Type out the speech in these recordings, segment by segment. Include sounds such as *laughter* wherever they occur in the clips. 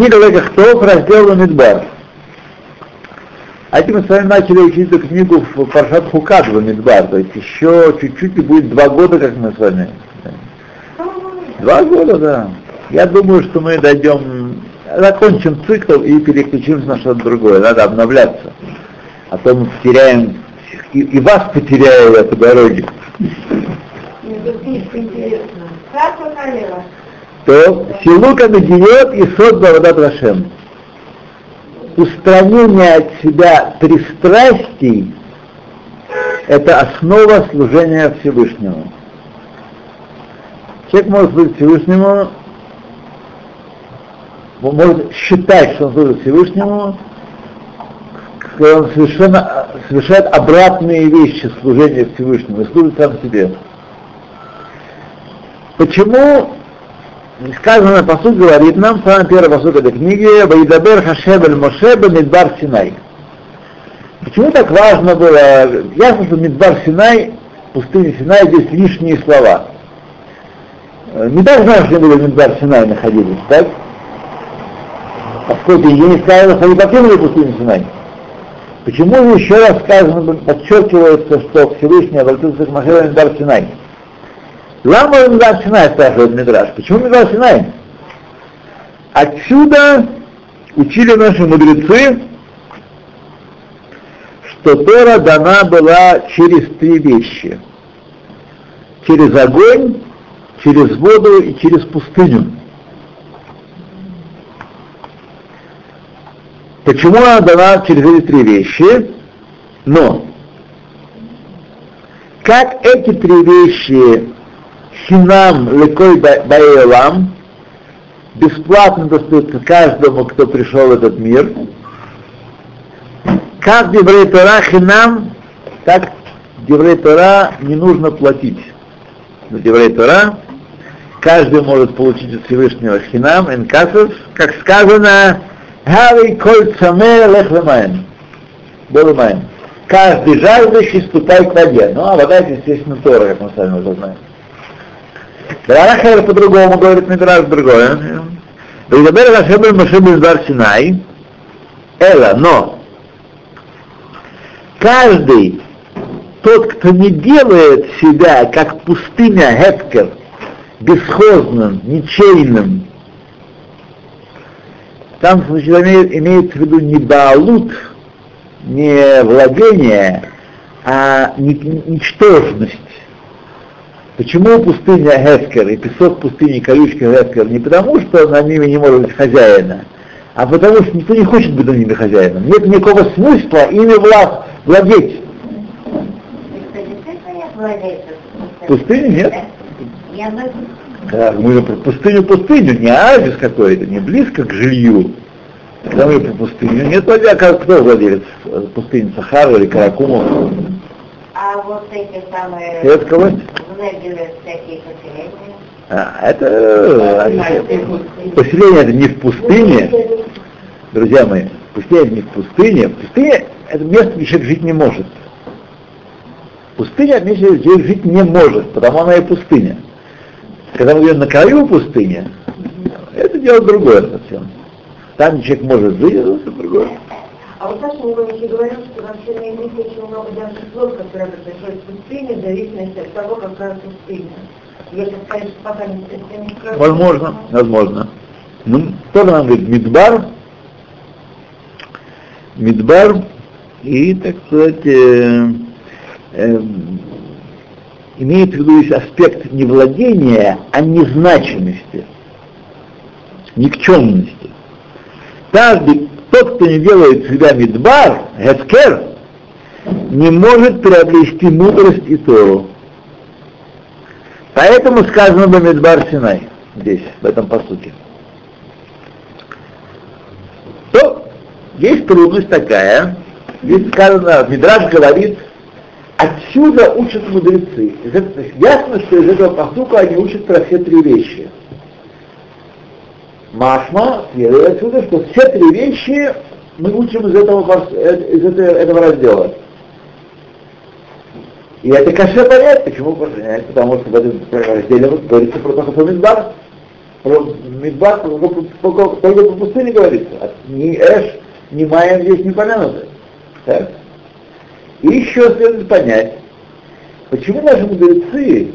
Книга Лекахтов, раздел Ламидбар. А эти мы с вами начали учить эту книгу в Паршат Хукад в Ламидбар, то есть еще чуть-чуть и будет два года, как мы с вами. Два года, да. Я думаю, что мы дойдем, закончим цикл и переключимся на что-то другое. Надо обновляться. А то мы потеряем, и, и вас потеряю я по дороге. То Силука Медиот и Сод Бавадат Вашем. Устранение от себя пристрастий – это основа служения Всевышнему. Человек может быть Всевышнему, может считать, что он служит Всевышнему, когда он совершенно, совершает обратные вещи служения Всевышнему и служит сам себе. Почему сказано, посуд говорит нам, самый первый посуд этой книги, «Ваидабер Хашебель Мошебе Мидбар Синай». Почему так важно было? Ясно, что Мидбар Синай, пустыня Синай, здесь лишние слова. Не так знаю, что были Мидбар Синай находились, так? Поскольку я не сказал, что они покинули пустыню Синай. Почему еще раз сказано, подчеркивается, что Всевышний обратился к Махеру Мидбар Синай? Лама Мидбар Синай, спрашивает Мидраш. Почему Мидбар Синай? Отсюда учили наши мудрецы, что Тора дана была через три вещи. Через огонь, через воду и через пустыню. Почему она дана через эти три вещи? Но как эти три вещи хинам лекой баэлам бесплатно достаются каждому, кто пришел в этот мир, как Деврей Тора хинам, так Деврей Тора не нужно платить. На Деврей Тора каждый может получить от Всевышнего хинам, энкасов, как сказано, Хави коль цаме лех лемаем. Каждый жаждущий ступай к воде. Ну, а вода естественно, Тора, как мы сами уже знаем. Рахер по-другому говорит Мидраш другое. Вейдабер Рашебель Машебель Бар Синай. Эла, но каждый тот, кто не делает себя как пустыня Гепкер, бесхозным, ничейным, там значит, имеется в виду не баалут, не владение, а ничтожность. Почему пустыня Гескер и песок пустыни колючка Гескер? Не потому, что на ними не может быть хозяина, а потому что никто не хочет быть на ними хозяином. Нет никакого смысла ими власть, владеть. Пустыня нет. Да, мы же про пустыню пустыню, не оазис какой-то, не близко к жилью. Когда мы про пустыню, нет как кто владелец пустыни, Сахара или Каракумов? А вот эти самые... Всякие поселения. А, это э, поселение это не в пустыне, друзья мои, пустыня это не в пустыне, пустыня это место, где человек жить не может. Пустыня место, где человек жить не может, потому она и пустыня. Когда мы говорим на краю пустыни, это дело другое совсем. Там человек может жить, это другое. А вот Саша Николаевич говорил, что вообще на иврите очень много даже слов, которые обозначают пустыню, в зависимости от того, какая пустыня. Если сказать, что пока не пустыня, Возможно, возможно. Ну, тоже нам говорит Мидбар, Мидбар и, так сказать, э, э, имеет в виду здесь аспект не владения, а незначимости, никчемности. Каждый, тот, кто не делает себя мидбар, гескер, не может приобрести мудрость и Тору. Поэтому сказано бы Мидбар Синай здесь, в этом посуке. То есть трудность такая, здесь сказано, Мидраж говорит, Отсюда учат мудрецы. Из этого, ясно, что из этого поступка они учат про все три вещи. Машма следует отсюда, что все три вещи мы учим из этого, из этого, этого раздела. И это каше понять, почему понять, потому что в этом разделе говорится про то, что Мидбар. Про Мидбар только, только, только по пустыне говорится. А ни Эш, ни Майя здесь не помянуты. Так? И еще следует понять, почему наши мудрецы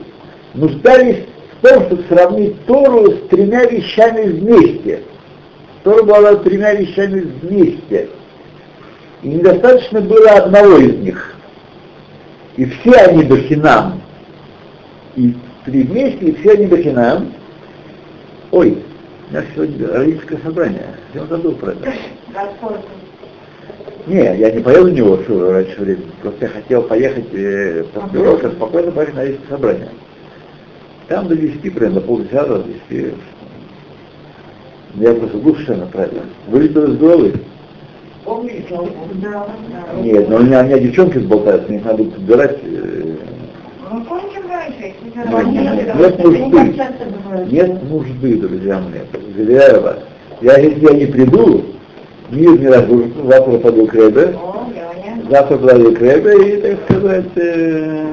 нуждались том, чтобы сравнить Тору с тремя вещами вместе. Тора была тремя вещами вместе. И недостаточно было одного из них. И все они бахинам. И три вместе, и все они бахинам. Ой, у меня сегодня родительское собрание. Я забыл про это. Не, я не поеду в него раньше времени. Просто я хотел поехать э, в Таспировка, спокойно поехать на родительское собрание. Там до 10, примерно, до полдесятого, до 10. Я просто был совершенно правильно. Вылетел из головы. Нет, но у меня, у меня девчонки болтают, мне надо подбирать. Э, нет нужды. Нет нужды, друзья мои. Заверяю вас. Я, если я не приду, мир не разрушится, завтра пойду к Ребе, завтра пойду к Ребе и, так сказать, э...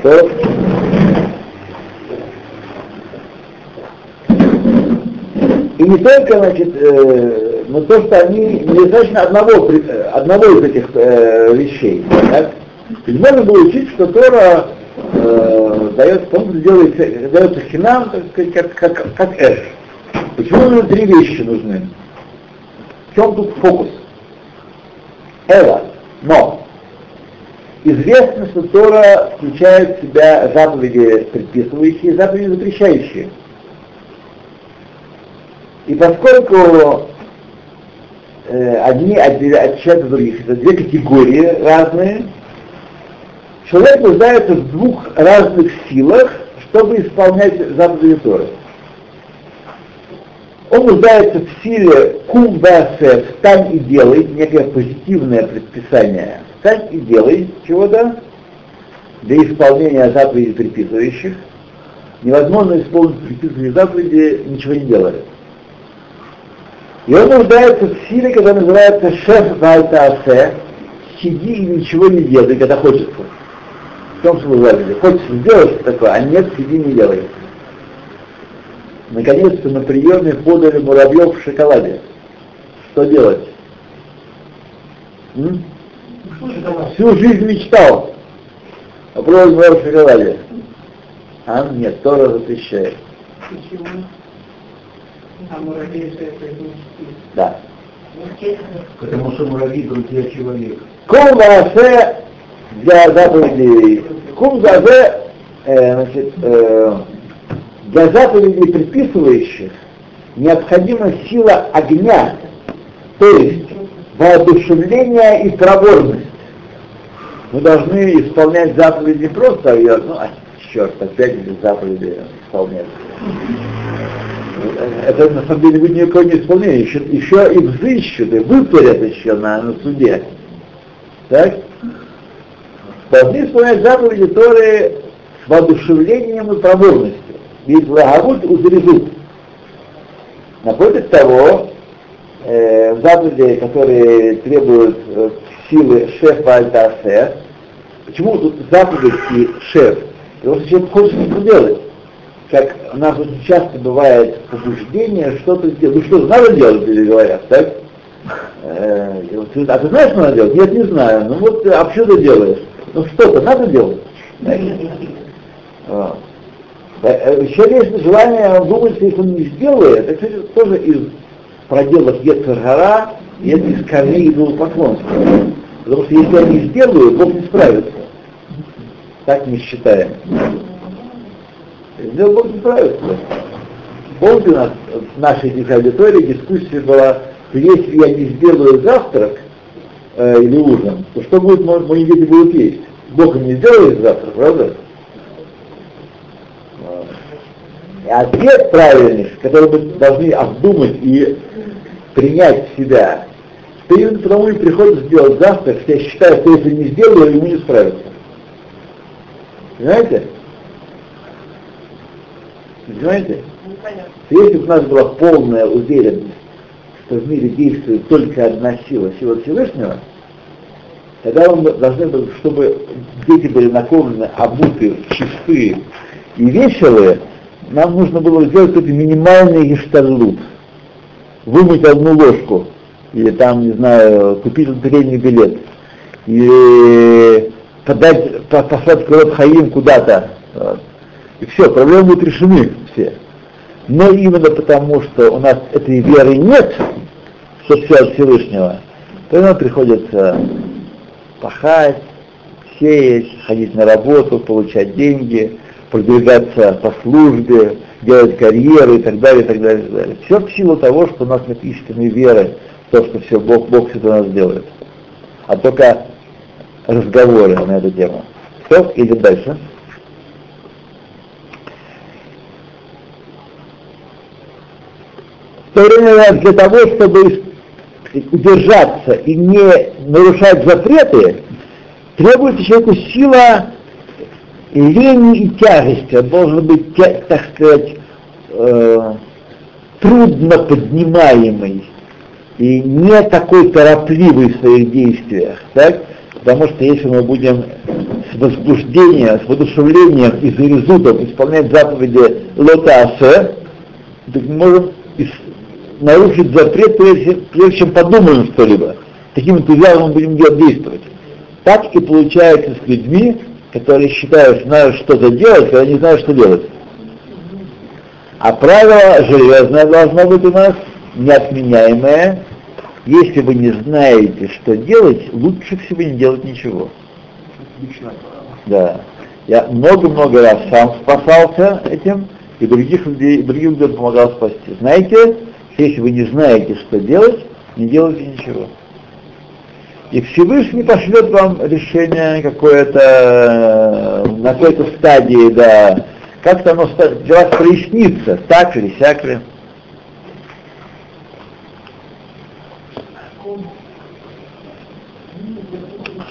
Что? И не только, значит, э, но то, что они недостаточно одного, одного из этих э, вещей. Так? Ведь можно было учить, что Тора э, дает, он делает, дается хинам, так сказать, как, как, как эш. Почему нужны три вещи нужны? Чем тут фокус? Эва, но известно, что Тора включает в себя заповеди предписывающие и заповеди запрещающие. И поскольку э, одни отличаются от других, это две категории разные, человек нуждается в двух разных силах, чтобы исполнять заповеди Торы. Он нуждается в силе кум васе, встань и делай, некое позитивное предписание, встань и делай чего-то для исполнения заповедей предписывающих. Невозможно исполнить предписывающие заповеди, ничего не делая. И он нуждается в силе, которая называется шеф вальтаасе, сиди и ничего не делай, когда хочется. В том смысле, хочется сделать что такое, а нет, сиди не делай. Наконец-то на приеме подали муравьев в шоколаде. Что делать? М? Всю жизнь мечтал о муравьев в шоколаде. А нет, Тора запрещает. Почему? А муравей это Да. Потому что муравей друзья человек. Кум для заповедей. Кум э, значит, э, для заповедей предписывающих необходима сила огня, то есть воодушевление и проворность. Мы должны исполнять заповеди просто, а ну, а, черт, опять эти заповеди исполнять это на самом деле будет никакое не исполнение, еще, еще и взыщут, и выпарят еще на, на суде. Так? Должны исполнять заповеди которые с воодушевлением и проворностью. Ведь лагавут узрезут. Напротив того, э, заповеди, которые требуют э, силы шефа альтасе, почему тут заповедь и шеф? Потому что человек хочет что делать как у нас очень часто бывает побуждение что-то сделать. Ну что, надо делать, или говорят, так? Э, а ты знаешь, что надо делать? Нет, не знаю. Ну вот, а что ты делаешь? Ну что-то надо делать. *laughs* Э, еще есть желание думать, что если он не сделает, это, тоже из проделов Ецаргара, и это из корней идолопоклонства. Потому что если я не сделаю, Бог не справится. Так мы считаем. Сделал Бог не справится. Помните, у нас в нашей аудитории дискуссия была, что если я не сделаю завтрак э, или ужин, то что будет, мои дети будут есть? Бог не сделает завтрак, правда? И ответ правильный, который мы должны обдумать и принять в себя, именно потому и приходится сделать завтрак, что я считаю, что если не сделаю, ему не справиться. Понимаете? Понимаете? Если бы у нас была полная уверенность, что в мире действует только одна сила, сила Всевышнего, тогда мы должны были, чтобы дети были накормлены, обуты, чистые и веселые, нам нужно было сделать какой-то минимальный гештарлут. Вымыть одну ложку, или там, не знаю, купить лотерейный билет, или подать, послать Курот Хаим куда-то. Вот. И все, проблемы будут решены все. Но именно потому, что у нас этой веры нет, что все от Всевышнего, то нам приходится пахать, сеять, ходить на работу, получать деньги, продвигаться по службе, делать карьеру и так далее, и так далее, и так далее. Все в силу того, что у нас нет истинной веры в то, что все Бог, Бог все это нас делает. А только разговоры на эту тему. Все, идем дальше. В то время для того, чтобы удержаться и не нарушать запреты, требуется человеку сила лени и тяжести. Он должен быть, так сказать, э, трудно поднимаемый и не такой торопливый в своих действиях. Так? Потому что если мы будем с возбуждением, с воодушевлением и зарезутом исполнять заповеди Лота Асе, мы можем нарушить запрет, прежде, прежде чем подумаем что-либо. Таким энтузиазмом будем действовать. Так и получается с людьми, которые считают, что знают что-то делать, когда не знают, что делать. А правило железное должно быть у нас, неотменяемое, если вы не знаете, что делать, лучше всего не делать ничего. Да. Я много-много раз сам спасался этим, и других людей, других людей помогал спасти. Знаете, если вы не знаете, что делать, не делайте ничего. И Всевышний пошлет вам решение какое-то на какой-то стадии, да, как-то оно для вас прояснится, так или сяк ли.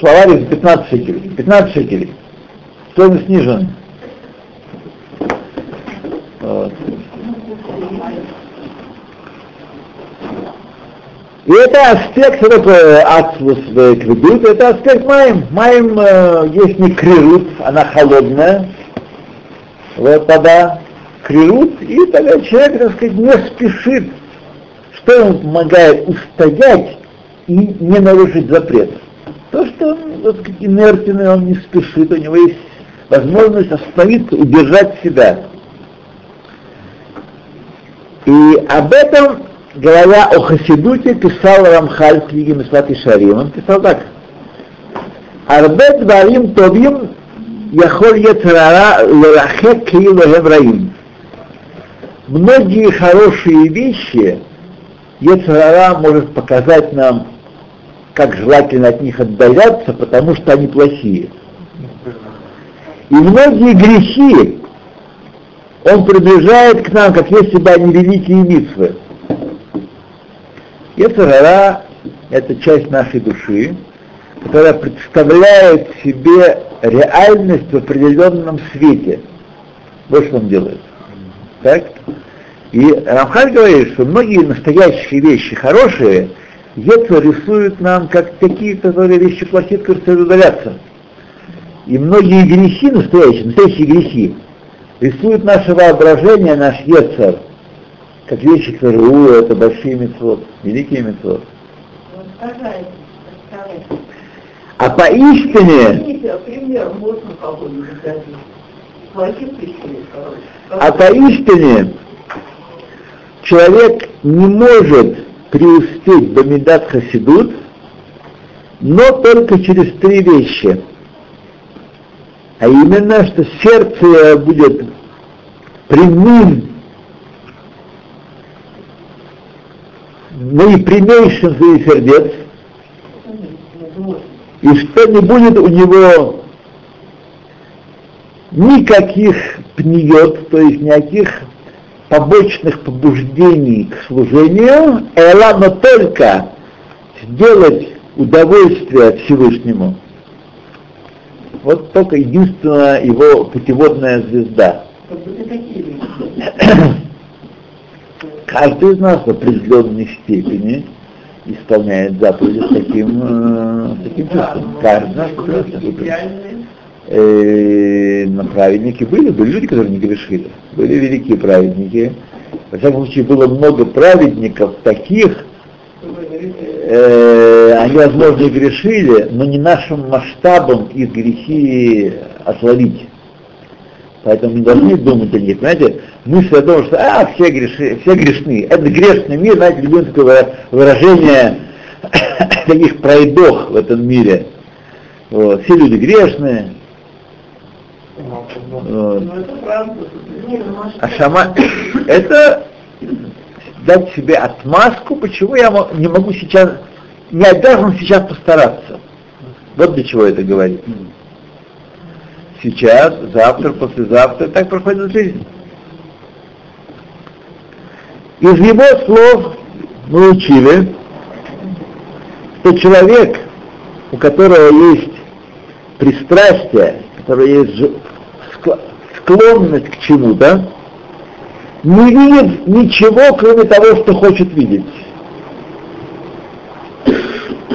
словарик за 15 шекелей. 15 шекелей. Стоимость снижена. Вот. И это аспект, вот ацлус в кредит, это аспект маем. Маем э, есть не крирут, она холодная. Вот тогда крирут, и тогда человек, так сказать, не спешит, что ему помогает устоять и не нарушить запрет. То, что он так сказать, инертный, он не спешит, у него есть возможность остановиться, удержать себя. И об этом, говоря о Хасидуте, писал Рамхаль в книге Мисват Шарим. Он писал так. Арбет варим тобим яхоль яцерара лерахек киилу хевраим. Многие хорошие вещи Ецарара может показать нам как желательно от них отдаляться, потому что они плохие. И многие грехи он приближает к нам, как если бы они великие митвы. Ецарара – это часть нашей души, которая представляет себе реальность в определенном свете. Вот что он делает. Так? И Рамхаль говорит, что многие настоящие вещи хорошие – Ецер рисует нам как такие, которые вещи плохие, которые удаляться. И многие грехи, настоящие, настоящие грехи, рисуют наше воображение, наш Ецер, как вещи, которые у, это большие мецвод, великие мецвод. А поистине, а поистине человек не может преуспеть Бамидат Хасидут, но только через три вещи. А именно, что сердце будет прямым, наипрямейшим своих сердец, и что не будет у него никаких пниет, то есть никаких побочных побуждений к служению, эла, но только сделать удовольствие от Всевышнему. Вот только единственная его путеводная звезда. *clears throat* каждый из нас в определенной степени исполняет заповеди с таким, э, с таким чувством. Каждый из нас э, на праведники были, были люди, которые не грешили, были великие праведники. Во всяком случае, было много праведников таких, э, они, возможно, и грешили, но не нашим масштабом их грехи ословить. Поэтому не должны думать о них. Знаете, мысль о том, что а, все, греши, все грешны. Это грешный мир, знаете, любим такое выражение *coughs* таких пройдох в этом мире. Вот. Все люди грешные. Вот. А шама *coughs* это дать себе отмазку, почему я не могу сейчас, не обязан сейчас постараться. Вот для чего это говорит сейчас, завтра, послезавтра, так проходит жизнь. Из его слов мы учили, что человек, у которого есть пристрастие, у которого есть склонность к чему-то, не видит ничего, кроме того, что хочет видеть.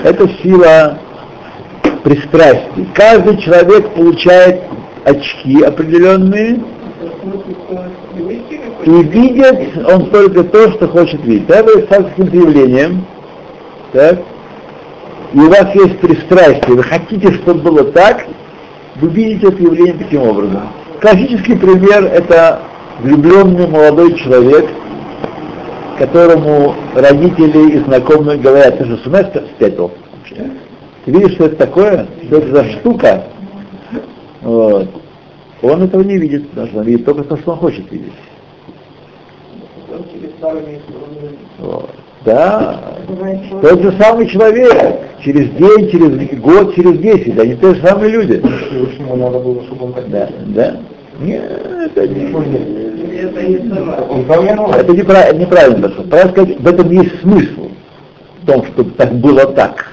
Это сила пристрастий. Каждый человек получает очки определенные и видит он только то, что хочет видеть. Да, вы с каким-то явлением, так, и у вас есть пристрастие, вы хотите, чтобы было так, вы видите это явление таким образом. Классический пример – это влюбленный молодой человек, которому родители и знакомые говорят, ты же с ума спятил? Ты видишь, что это такое? Что это за штука? Вот. Он этого не видит, потому что он видит только то, что он хочет видеть. Вот. Да, тот же самый человек, через день, через год, через десять, они те же самые люди. надо было, чтобы он так Да, да. Нет, это не, это не это неправильно, неправильно. Правильно сказать, в этом есть смысл, в том, чтобы так было так.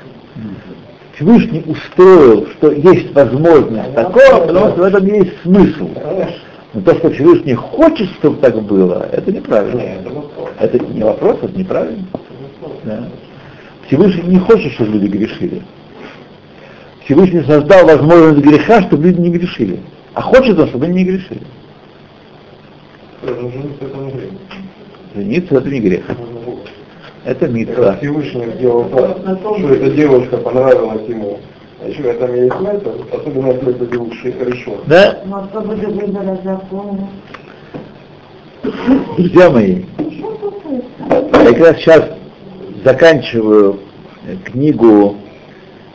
Всевышний устроил, что есть возможность такого, потому что в этом есть смысл. Но то, что Всевышний хочет, чтобы так было, это неправильно. Это не вопрос, это неправильно. Да. Всевышний не хочет, чтобы люди грешили. Всевышний создал возможность греха, чтобы люди не грешили. А хочет он, чтобы они не грешили. Жениться это не грех. Это митва. Всевышний сделал так, что эта девушка понравилась ему. А еще это есть это, особенно если это девушка хорошо. Да? Друзья мои, я как раз сейчас заканчиваю книгу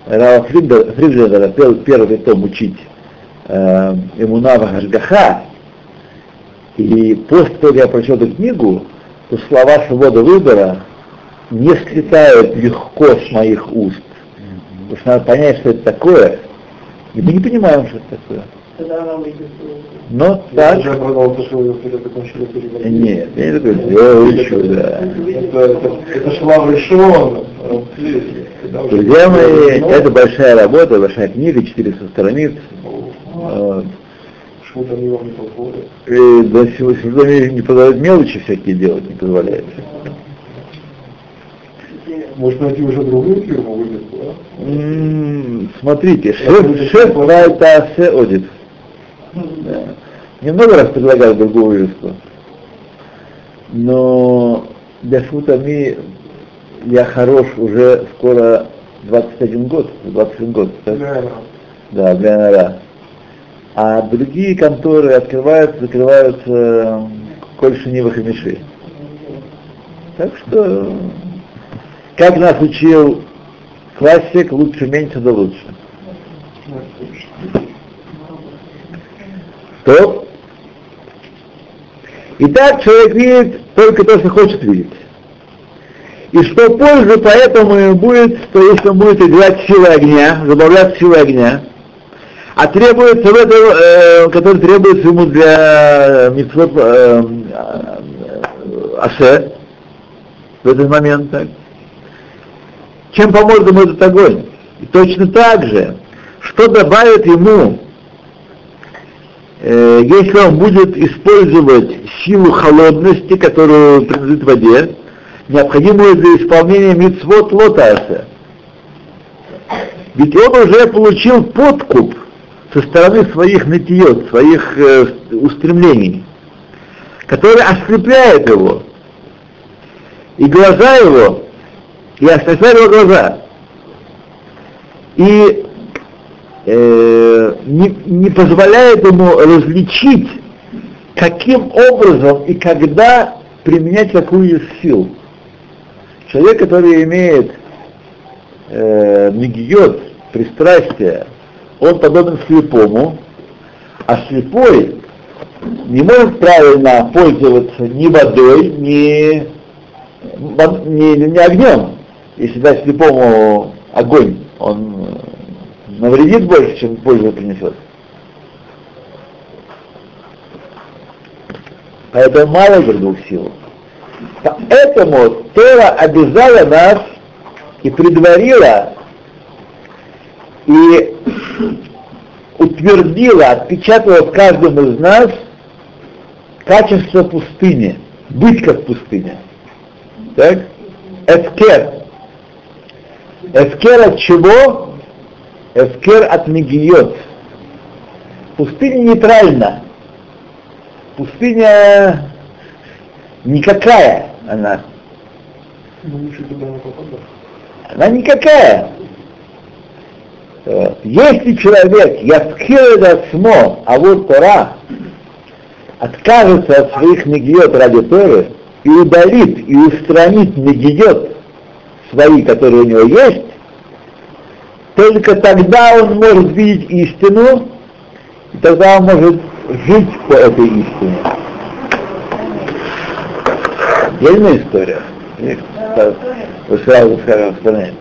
Рава Фридлера, первый том учить э, Эмунава Хашгаха, и после того, как я прочел эту книгу, то слова свободы выбора не слетают легко с моих уст. Потому что надо понять, что это такое, и мы не понимаем, что это такое. Но так... Я продал то, что вы закончили Нет, я не такой, учу, да. Это, шлав решен. Друзья мои, это большая работа, большая книга, 400 страниц. Вот. И да, сегодня не позволяют мелочи всякие делать, не позволяет. Может найти уже другую фирму выписку, да? Mm, смотрите, шеф, шеф Райтаасе Одит. Да. Немного раз предлагал другую вывеску. Но для шутами я хорош уже скоро 21 год, 21 год. Так? Да, для НРА. А другие конторы открываются, закрываются коль шенивых и миши. Так что как нас учил классик, лучше меньше, да лучше. То. Итак, человек видит только то, что хочет видеть. И что пользы поэтому ему будет, что если он будет играть силы огня, забавлять силы огня, а требуется в этом, э, который требуется ему для митцвот э, э, асе, в этот момент, так, чем поможет ему этот огонь? И точно так же, что добавит ему э, если он будет использовать силу холодности, которую принадлежит воде, необходимую для исполнения мицвод лотаса. Ведь он уже получил подкуп со стороны своих нытьет, своих э, устремлений, который ослепляет его. И глаза его, ослепляет его глаза. И э, не, не позволяет ему различить, каким образом и когда применять какую силу. Человек, который имеет э, мигиот, пристрастие, он подобен слепому, а слепой не может правильно пользоваться ни водой, ни, ни, ни огнем. Если дать слепому огонь, он навредит больше, чем пользу принесет. Поэтому мало двух сил. Поэтому Тора обязала нас и предварила и утвердила, отпечатала в каждом из нас качество пустыни, быть как пустыня. Так? Эскер. Эскер от чего? Эскер от мигиот. Пустыня нейтральна. Пустыня никакая она. Она никакая. Если человек яскирет осмо, а вот Тора, откажется от своих нагиот ради Торы и удалит и устранит нагиот свои, которые у него есть, только тогда он может видеть истину, и тогда он может жить по этой истине. Отдельная история. Вы сразу скажем, вспоминаем.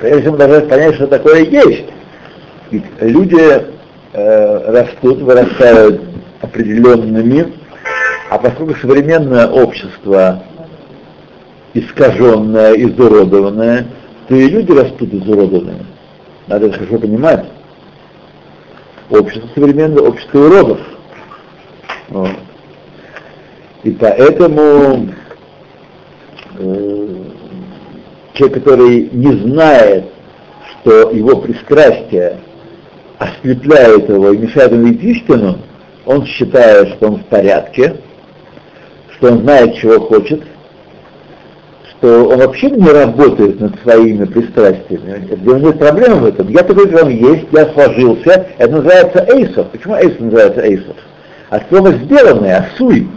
Прежде чем даже понять, что такое есть. Ведь люди э, растут, вырастают определенными, а поскольку современное общество искаженное, изуродованное, то и люди растут изуродованными. Надо это хорошо понимать. Общество современное, общество уродов. Вот. И поэтому э, человек, который не знает, что его пристрастие ослепляет его и мешает ему видеть истину, он считает, что он в порядке, что он знает, чего хочет, что он вообще не работает над своими пристрастиями. Для него нет проблем в этом. Я такой, он есть, я сложился. Это называется эйсов. Почему эйсов называется эйсов? От слова сделанный, асуй.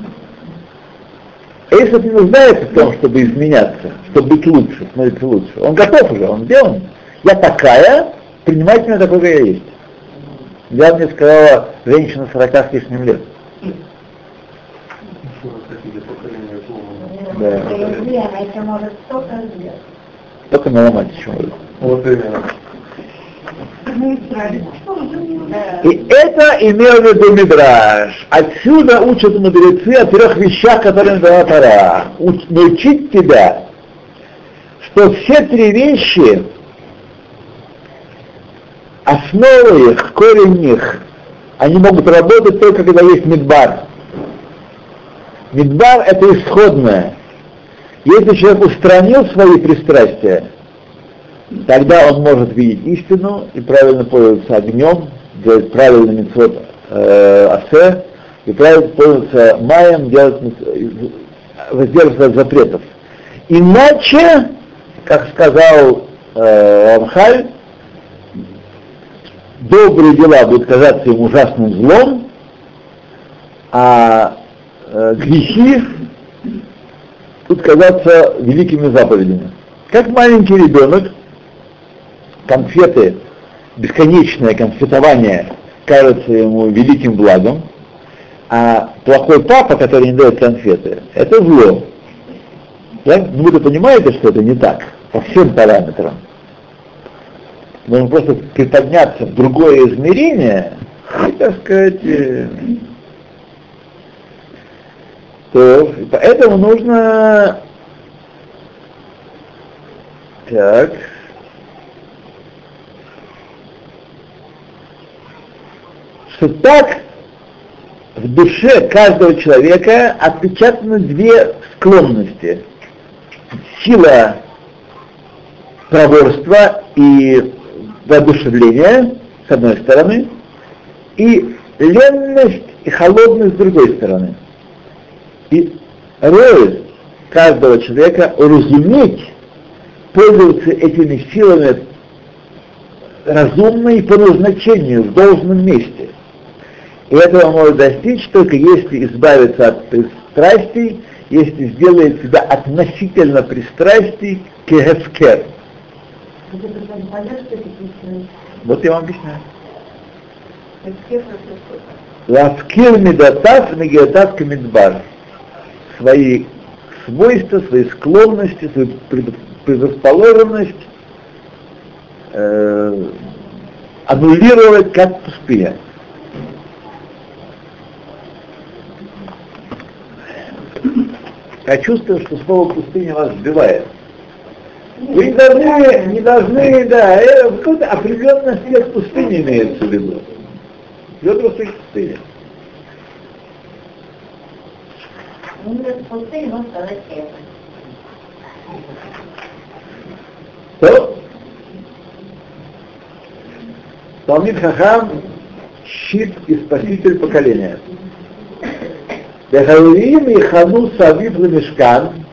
Эйсов не нуждается в том, чтобы изменяться, чтобы быть лучше, смотреться лучше. Он готов уже, он сделан. Я такая, принимайте меня такой, как я есть. Я мне сказала женщина 40 с лишним лет. Да. Только наломать еще может. Вот именно. И это имел в виду Мидраш. Отсюда учат мудрецы о трех вещах, которые дала Тара. Уч, научить тебя, что все три вещи, основа их, корень их, они могут работать только когда есть Мидбар. Мидбар это исходное. Если человек устранил свои пристрастия, тогда он может видеть истину и правильно пользоваться огнем, делать правильный митцвот э, асе, и правильно пользоваться маем, воздерживаться от запретов. Иначе, как сказал э, Рамхаль, добрые дела будут казаться им ужасным злом, а э, грехи будут казаться великими заповедями. Как маленький ребенок конфеты, бесконечное конфетование кажется ему великим благом, а плохой папа, который не дает конфеты, это зло. Да? Ну вы понимаете, что это не так, по всем параметрам. Нужно просто приподняться в другое измерение и, так сказать, то поэтому нужно так что так в душе каждого человека отпечатаны две склонности. Сила проворства и воодушевления, с одной стороны, и ленность и холодность с другой стороны. И роль каждого человека уразуметь, пользоваться этими силами разумно и по назначению, в должном месте. И этого может достичь только если избавиться от пристрастий, если сделает себя относительно пристрастий к хефкер. Вот я вам объясняю. Ласкир медатав мегатав камидбар. Свои свойства, свои склонности, свою предрасположенность э, аннулировать как пустыня. Я чувствую, что слово пустыня вас сбивает. Вы не должны, не должны, да, э, какой-то определенный аспект пустыни имеется в виду. Определенный аспект пустыни. Пустынь можно сказать это. То Талмит Хахам щит и спаситель поколения. Бехавиим и хану савив мешкан,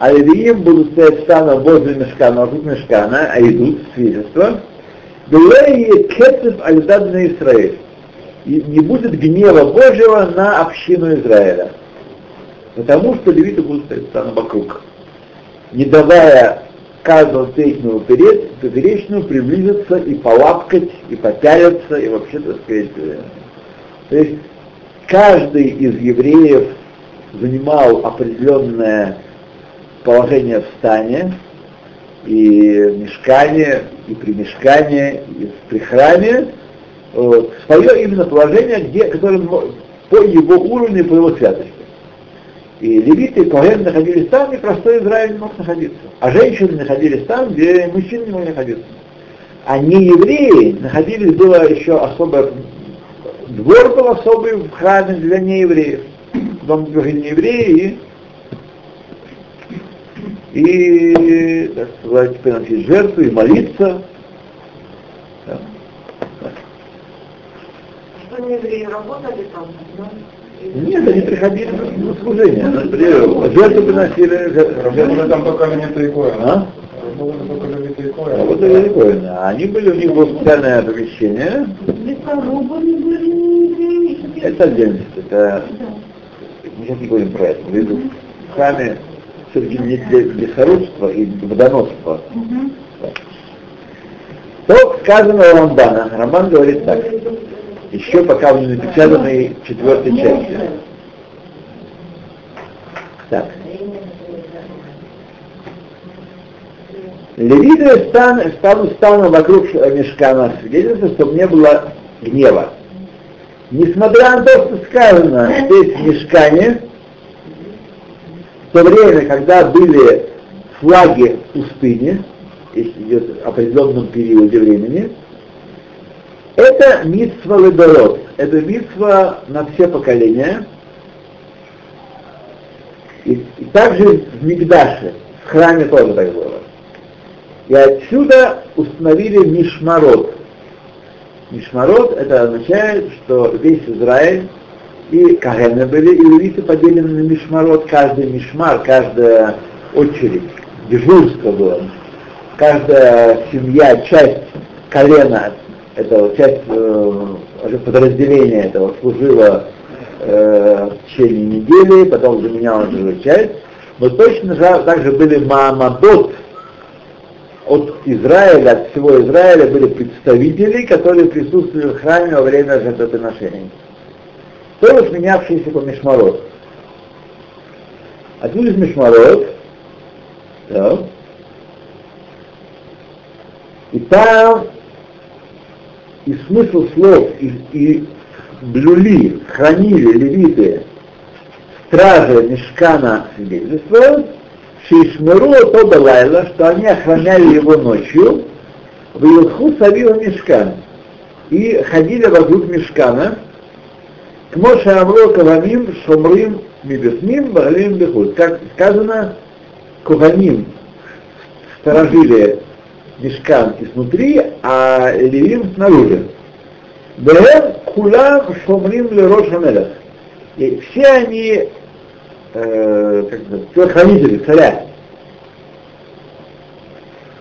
а левиим будут стоять станом возле мешкана, вокруг мешкана, а идут свидетельства. Белее альдад на Израиль. И не будет гнева Божьего на общину Израиля. Потому что левиты будут стоять станом вокруг. Не давая каждому встречному поперечному приблизиться и полапкать, и попялиться, и вообще, так сказать, э, то есть каждый из евреев занимал определенное положение в стане, и в мешкане, и при мешкане, и при храме, вот, свое именно положение, где, которое по его уровню, по его святости. И левиты и Коэн находились там, где простой Израиль не мог находиться. А женщины находились там, где мужчины не могли находиться. А не евреи находились, было еще особое, двор был особый в храме для неевреев. Там были неевреи и, и, так сказать, приносить жертву и молиться. Что неевреи работали там, да? Нет, они приходили на служение. Жертву приносили. Работали там только левиты и коины. А? Работали только левиты и коины. Работали коины. А они были, у них было специальное помещение. Лесорубами были. Это отдельность. Это мы сейчас не говорим про это. Мы в храме все-таки не для лесорубства и водоносства. То сказано у Рамбана. Рамбан говорит так еще пока в напечатанной четвертой части. Так. Левиты стан, станут стану вокруг мешкана свидетельства, чтобы не было гнева. Несмотря на то, что сказано здесь в мешкане, в то время, когда были флаги в пустыне, если идет в определенном периоде времени, это митсва ледород, это митсва на все поколения. И, и также в Мигдаше, в храме тоже так было. И отсюда установили Мишмарот. Мишмарот это означает, что весь Израиль и Кагены были, и левиты поделены на Мишмарот, каждый Мишмар, каждая очередь, дежурство было. Каждая семья, часть колена это часть э, подразделения этого служила э, в течение недели, потом заменяла другую часть. Но точно же также были Маамадот от Израиля, от всего Израиля были представители, которые присутствовали в храме во время жертвоприношений. Тоже сменявшиеся по Мишмарот. Отсюда из Мишмарот, да, и там и смысл слов и, и блюли, хранили левиты, стражи мешкана свидетельствуют, Шишмеру то Балайла, что они охраняли его ночью, в Илху Савила Мешкан, и ходили вокруг мешкана, к Моше Амро Кавамим Шомрим Мибесмим Багалим Бехуд. Как сказано, Кавамим сторожили мешкан изнутри, а Левим снаружи. Бехем Кулам Шомрим Лерош Хамелах. И все они, э, как хранители царя.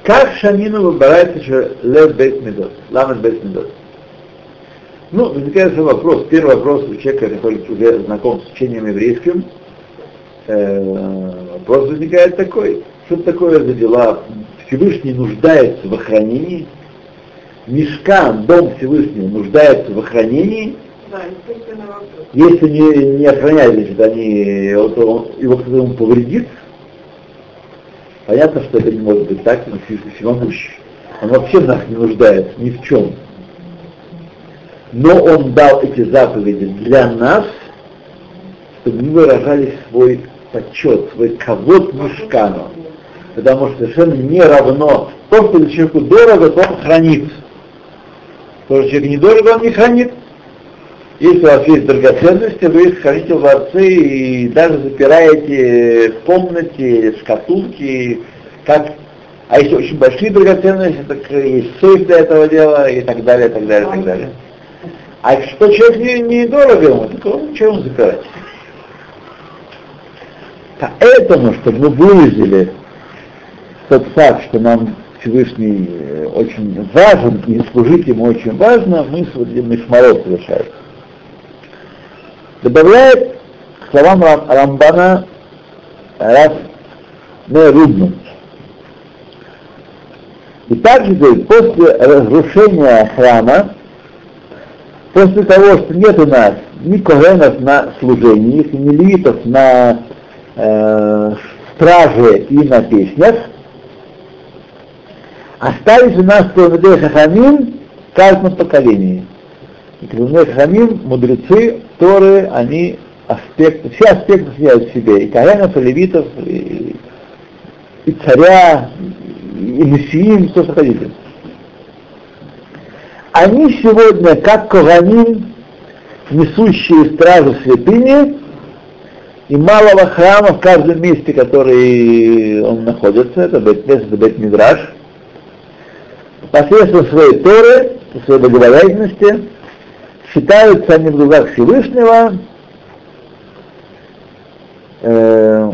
Как Шамину выбирается еще Лев Бейт Медот, Ламет Бейт Медот? Ну, возникает вопрос. Первый вопрос у человека, который уже знаком с учением еврейским, э, вопрос возникает такой. Что такое за дела? Всевышний нуждается в охранении, мешкан, дом Всевышнего нуждается в охранении, Да, если не, не охраняют, значит, они, вот он, его кто-то ему повредит, понятно, что это не может быть так, всё- всемогущий. Он вообще в нас не нуждается ни в чем. Но он дал эти заповеди для нас, чтобы мы выражали свой почет, свой ковод мешкану. Потому что совершенно не равно то, что для человеку дорого, то он хранит. То, что человек недорого, он не хранит. Если у вас есть драгоценности, вы их храните в ларце и даже запираете в комнате, шкатулки, как... А если очень большие драгоценности, так есть сейф для этого дела и так далее, и так далее, и так далее. А что человек не, недорого ему, так он ему запирать. Поэтому, чтобы мы выразили тот факт, что нам Всевышний э, очень важен и служить ему очень важно, мы мишмарот совершаем. Добавляет к словам Рам- Рамбана раз Нерудну. И также говорит, после разрушения храма, после того, что нет у нас ни когенов на служении, ни левитов на э, страже и на песнях, остались у нас Талмудей Хахамим в каждом поколении. И Талмудей Хахамим, мудрецы, Торы, они аспекты, все аспекты сняют в себе, и Каганов, и Левитов, и, и царя, и Мессиим, все, что хотите. Они сегодня, как Коганим, несущие стражу святыни, и малого храма в каждом месте, который он находится, это Бет-Мидраш, посредством своей Торы, своей благоволязненности, считаются они в глазах Всевышнего э,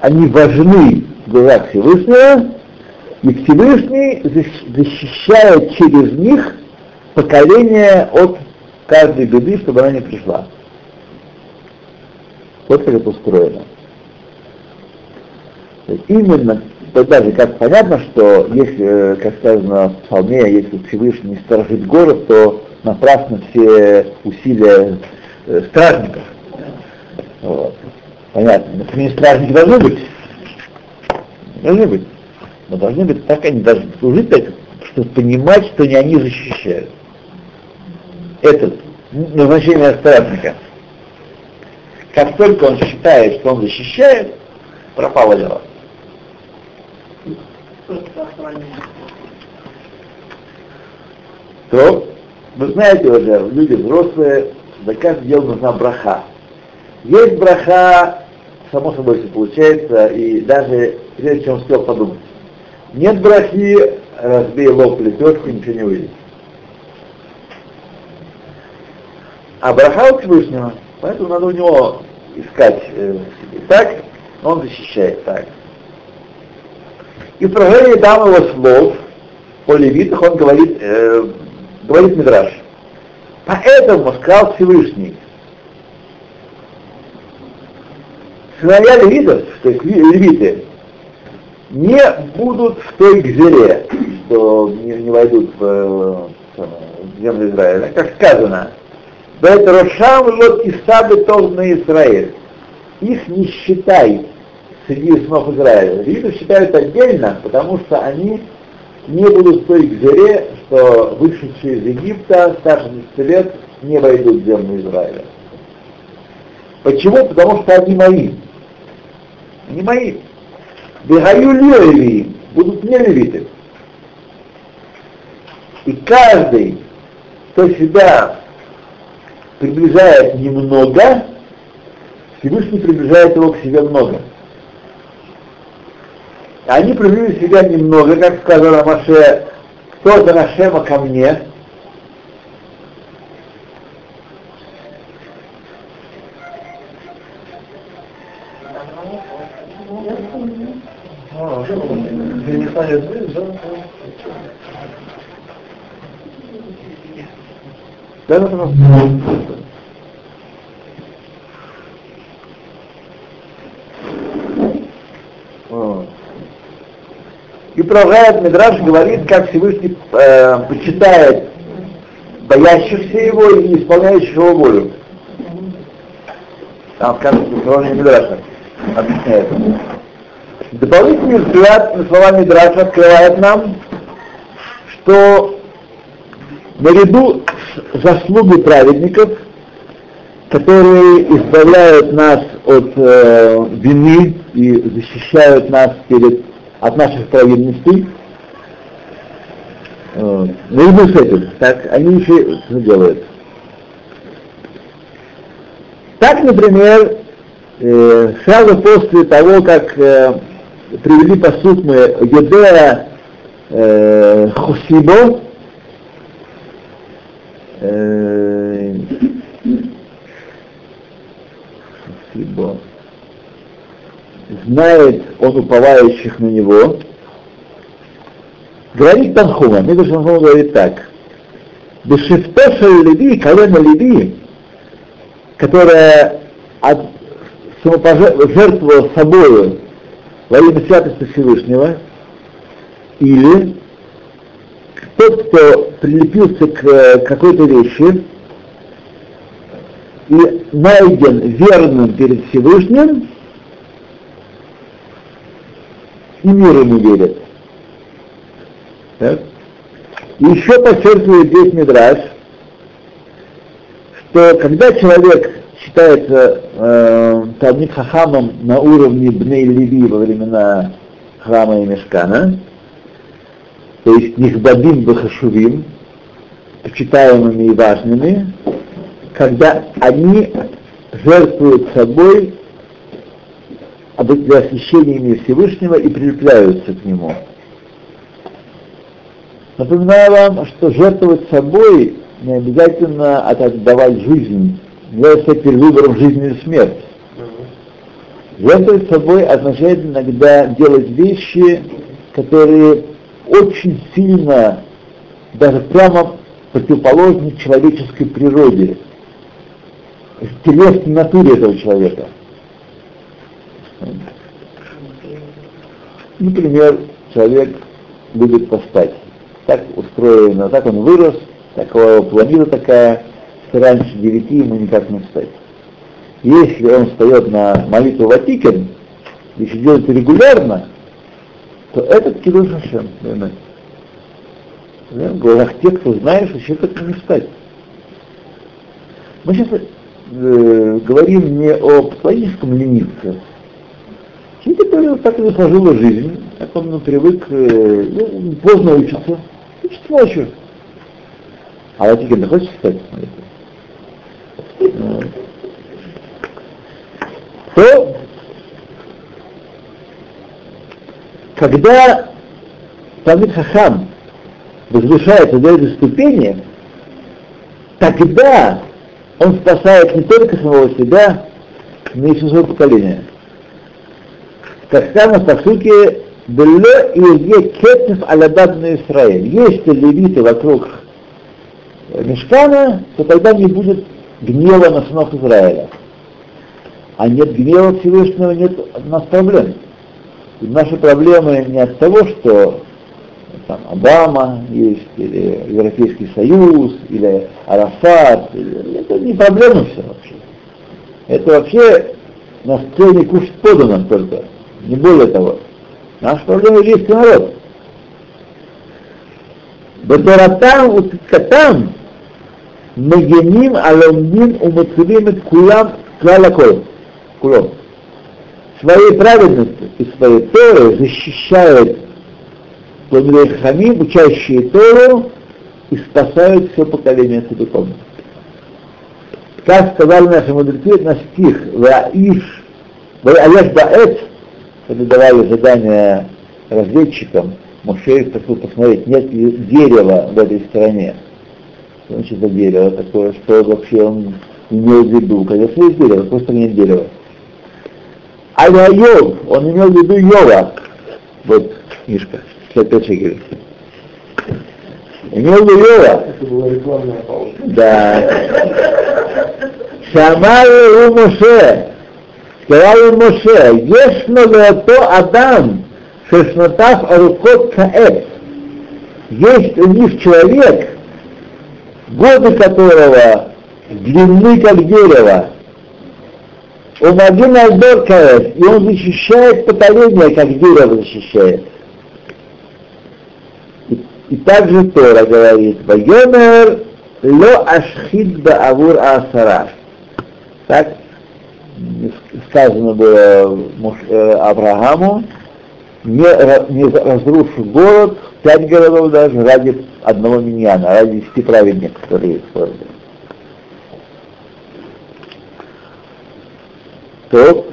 они важны в глазах Всевышнего, и Всевышний защ- защищает через них поколение от каждой беды, чтобы она не пришла. Вот как это устроено. Именно тогда же, как понятно, что если, э, как сказано в псалме, если Всевышний сторожит город, то напрасно все усилия э, стражников. Вот. Понятно. Например, стражники должны быть. Должны быть. Но должны быть так, они должны служить так, чтобы понимать, что не они защищают. Это назначение стражника. Как только он считает, что он защищает, пропало дело. То, вы знаете уже, люди взрослые, за каждое дело нужна браха. Есть браха, само собой все получается, и даже прежде чем успел подумать. Нет брахи, разбей лоб лепешки, ничего не выйдет. А браха от Всевышнего, поэтому надо у него искать э. Так, он защищает так. И в продолжении дам его слов о левитах он говорит, э, говорит Мидраш. Поэтому сказал Всевышний, сыновья левитов, то есть ле- левиты, не будут в той гзере, что не, не войдут в, э, в землю Израиля, как сказано, Бет Рошам лот Исабы Тов на Израиль. Их не считай среди сынов Израиля. Левитов считают отдельно, потому что они не будут той гзере, что вышедшие из Египта старше 10 лет не войдут в землю Израиля. Почему? Потому что они мои. Они мои. Бегаю левии будут не левиты. И каждый, кто себя приближает немного, Всевышний приближает его к себе много. Они приблизили себя немного, как сказала Маше, кто за Нашема ко мне, Да, да, да. И продолжает Мидраш говорит, как Всевышний э, почитает боящихся его и исполняющих его волю. Там скажем, продолжение Мидраша объясняет. Дополнительный взгляд на слова Мидраша открывает нам, что наряду с заслугой праведников, которые избавляют нас от э, вины и защищают нас перед, от наших провинностей, э, наряду с этим, так, они еще делают? Так, например, э, сразу после того, как э, привели по сути мы Едея э, Хосибо, э, Хосибо, знает он уповающих на него, говорит Танхума, Мидраш Танхума говорит так, Бешифтоша Леви, колено Леви, которая от, жертвовала собою во имя святости Всевышнего, или тот, кто прилепился к какой-то вещи и найден верным перед Всевышним, и мир ему верит. Так? Еще подчеркивает здесь Мидраш, что когда человек считается э, Талмит Хахамом на уровне Бней Леви во времена храма и Мешкана, то есть Нихбадим Бахашувим, почитаемыми и важными, когда они жертвуют собой для освящения имени Всевышнего и прилепляются к нему. Напоминаю вам, что жертвовать собой не обязательно отдавать жизнь является перед выбором жизни или смерть. Жертвовать собой означает иногда делать вещи, которые очень сильно, даже прямо противоположны человеческой природе, телесной натуре этого человека. Например, человек любит постать. Так устроено, так он вырос, такого планета такая, раньше девяти ему никак не встать. Если он встает на молитву Ватикен, если делает регулярно, то этот Кидуш Хашем, в глазах тех, кто знает, что человек не встать. Мы сейчас э, говорим не о психологическом ленивце. Человек, который так и сложила жизнь, как он ну, привык, э, ну, поздно учится, учится ночью. А Ватикен, ты хочешь встать? то когда Талмит Хахам возвышается до этой ступени, тогда он спасает не только самого себя, но и все свое поколение. Как сказано в посуке, «Белле и е кетнев алядад на Израиль». Если левиты вокруг Мешкана, то тогда не будет гнева на сынов Израиля. А нет гнева Всевышнего, нет у нас проблем. И наши проблемы не от того, что там Обама есть, или Европейский Союз, или Арафат. Это не проблема все вообще. Это вообще на сцене кушать подано только, не более того. Наш проблема еврейский народ. Бетаратам утискатам мегеним аломдим умацилим эт кулам клалакол. Кулом. Своей праведностью и своей Торой защищают Ламилей Хамим, учащие Тору, и спасают все поколение целиком. Как сказали наши мудрецы, на стих «Ваиш, Ваяш Баэт, когда давали задание разведчикам, Моше хотел посмотреть, нет ли дерева в этой стране. Что значит за дерево такое, что вообще он имел в виду? Конечно, есть дерево, просто нет дерева. А Йов, он имел в виду Йова. Вот книжка, 65 шекелей. Имел в виду Йова. Это была рекламная пауза. Да. Шамай у Моше. Сказал им Моше, есть «Ешно а то Адам, шешнатав арукот каэт». Есть у них человек, годы которого длинны как дерево. Он один Алдор каэт, и он защищает поколение, как дерево защищает. И, и также Тора говорит, «Вайомер ло ашхид ба авур асара». Так сказано было Аврааму, не, не разрушу город, пять городов даже, ради одного миньяна, ради десяти праведников, которые городе. То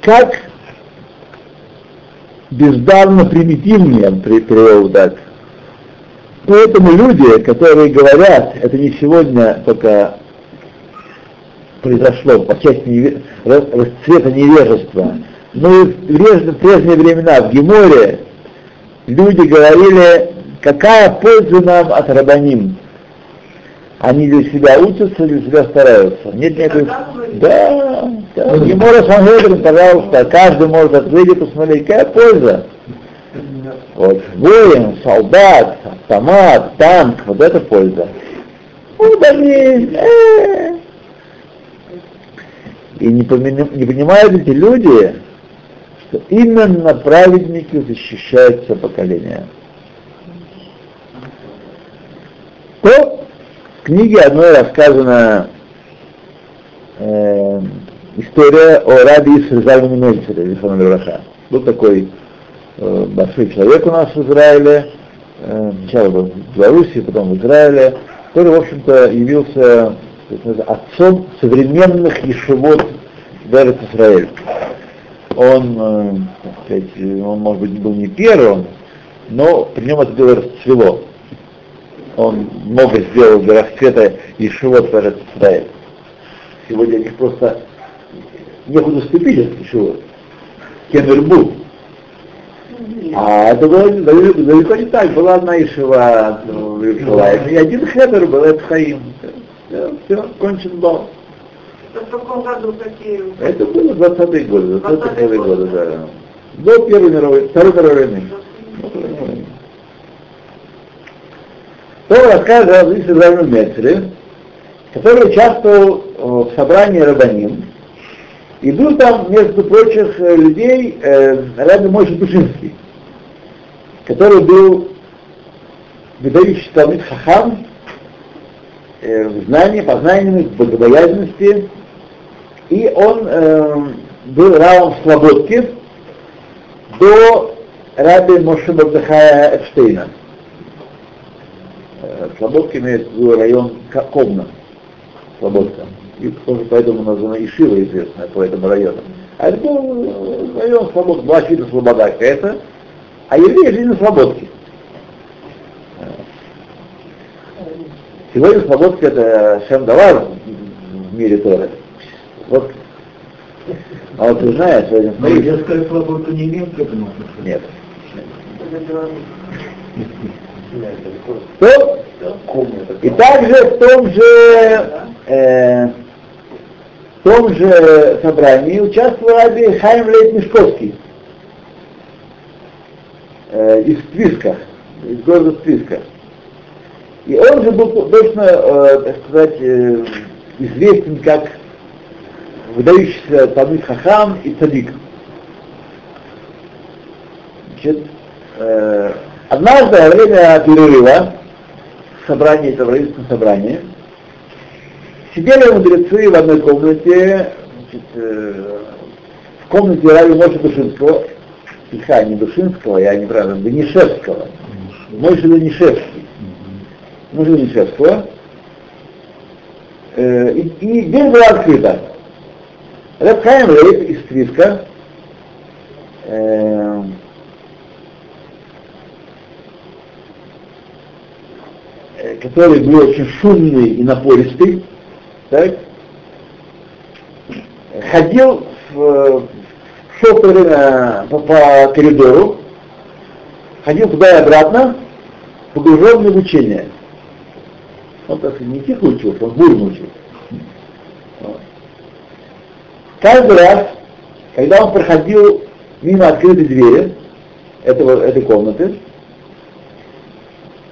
как бездарно примитивнее, привел так, Поэтому люди, которые говорят, это не сегодня только произошло по части расцвета невежества, но и в прежние времена в Геморе люди говорили, какая польза нам от рабаним. Они для себя учатся, для себя стараются. Нет никакой... Да, да. Гемора Санхедрин, пожалуйста, каждый может открыть и посмотреть, какая польза. Вот, воин, солдат, автомат, танк, вот это польза. Они, э, и не, помин, не понимают эти люди, что именно праведники защищают все поколение. То книге одной рассказана э, история о раби Исрзальме Мельцере, Был такой э, большой человек у нас в Израиле, э, сначала был в Беларуси, потом в Израиле, который, в общем-то, явился отцом современных ешевод Эрец Израиль. Он, э, сказать, он, может быть, был не первым, но при нем это дело расцвело. Он много сделал для расцвета в Эрец Израиль. Сегодня у них просто некуда ступить от ешевод. Кенвербу. А это было далеко, далеко не так. Была одна Ишева в Иерусалиме, и один хедер был, это Хаим. Все, все кончен был. Это в каком году какие? Это было 20-е годы, 20-е годы, да. До Первой мировой, Второй мировой войны. То рассказывает о Израилем Мецере, который участвовал в собрании Рабаним, и был там, между прочих людей, э, Раби Мойши Душинский который был выдающий Талмит Хахам э, в знании, познаниями, в богобоязненности, и он э, был равом в Слободке до раби Моше Мордыхая Эпштейна. Э, Слободка имеет виду район Комна, Слободка. И тоже поэтому названа Ишива известная по этому району. А это был район Слободка, была вида Слобода какая-то, а евреи жили на свободке. Сегодня свободка это Шем Давар в мире Торы. Вот. А вот ты знаешь, сегодня Но детская свобода не имеет к этому Нет. То, и также в том же э, в том же собрании участвовал Раби Хайм Лейт Мешковский э, из Твиска, из города Твиска. И он же был точно, э, так сказать, э, известен как выдающийся Талмит Хахам и Цадик. Значит, э, однажды во время перерыва, собрания, это еврейском собрании, сидели мудрецы в одной комнате, значит, э, в комнате Рави Моши Душинского, стиха не Душинского, я неправильно, Данишевского, Мойши Данишевский, Мойши Данишевского, э, и, и дверь была открыта. Рэб Хайм из Твиска, э, э, который был очень шумный и напористый, так, ходил, в, шел в то время по, по коридору, ходил туда и обратно, погруженный в учение. Он, так не тихо учился, он бурно учился. Вот. Каждый раз, когда он проходил мимо открытой двери этого, этой комнаты,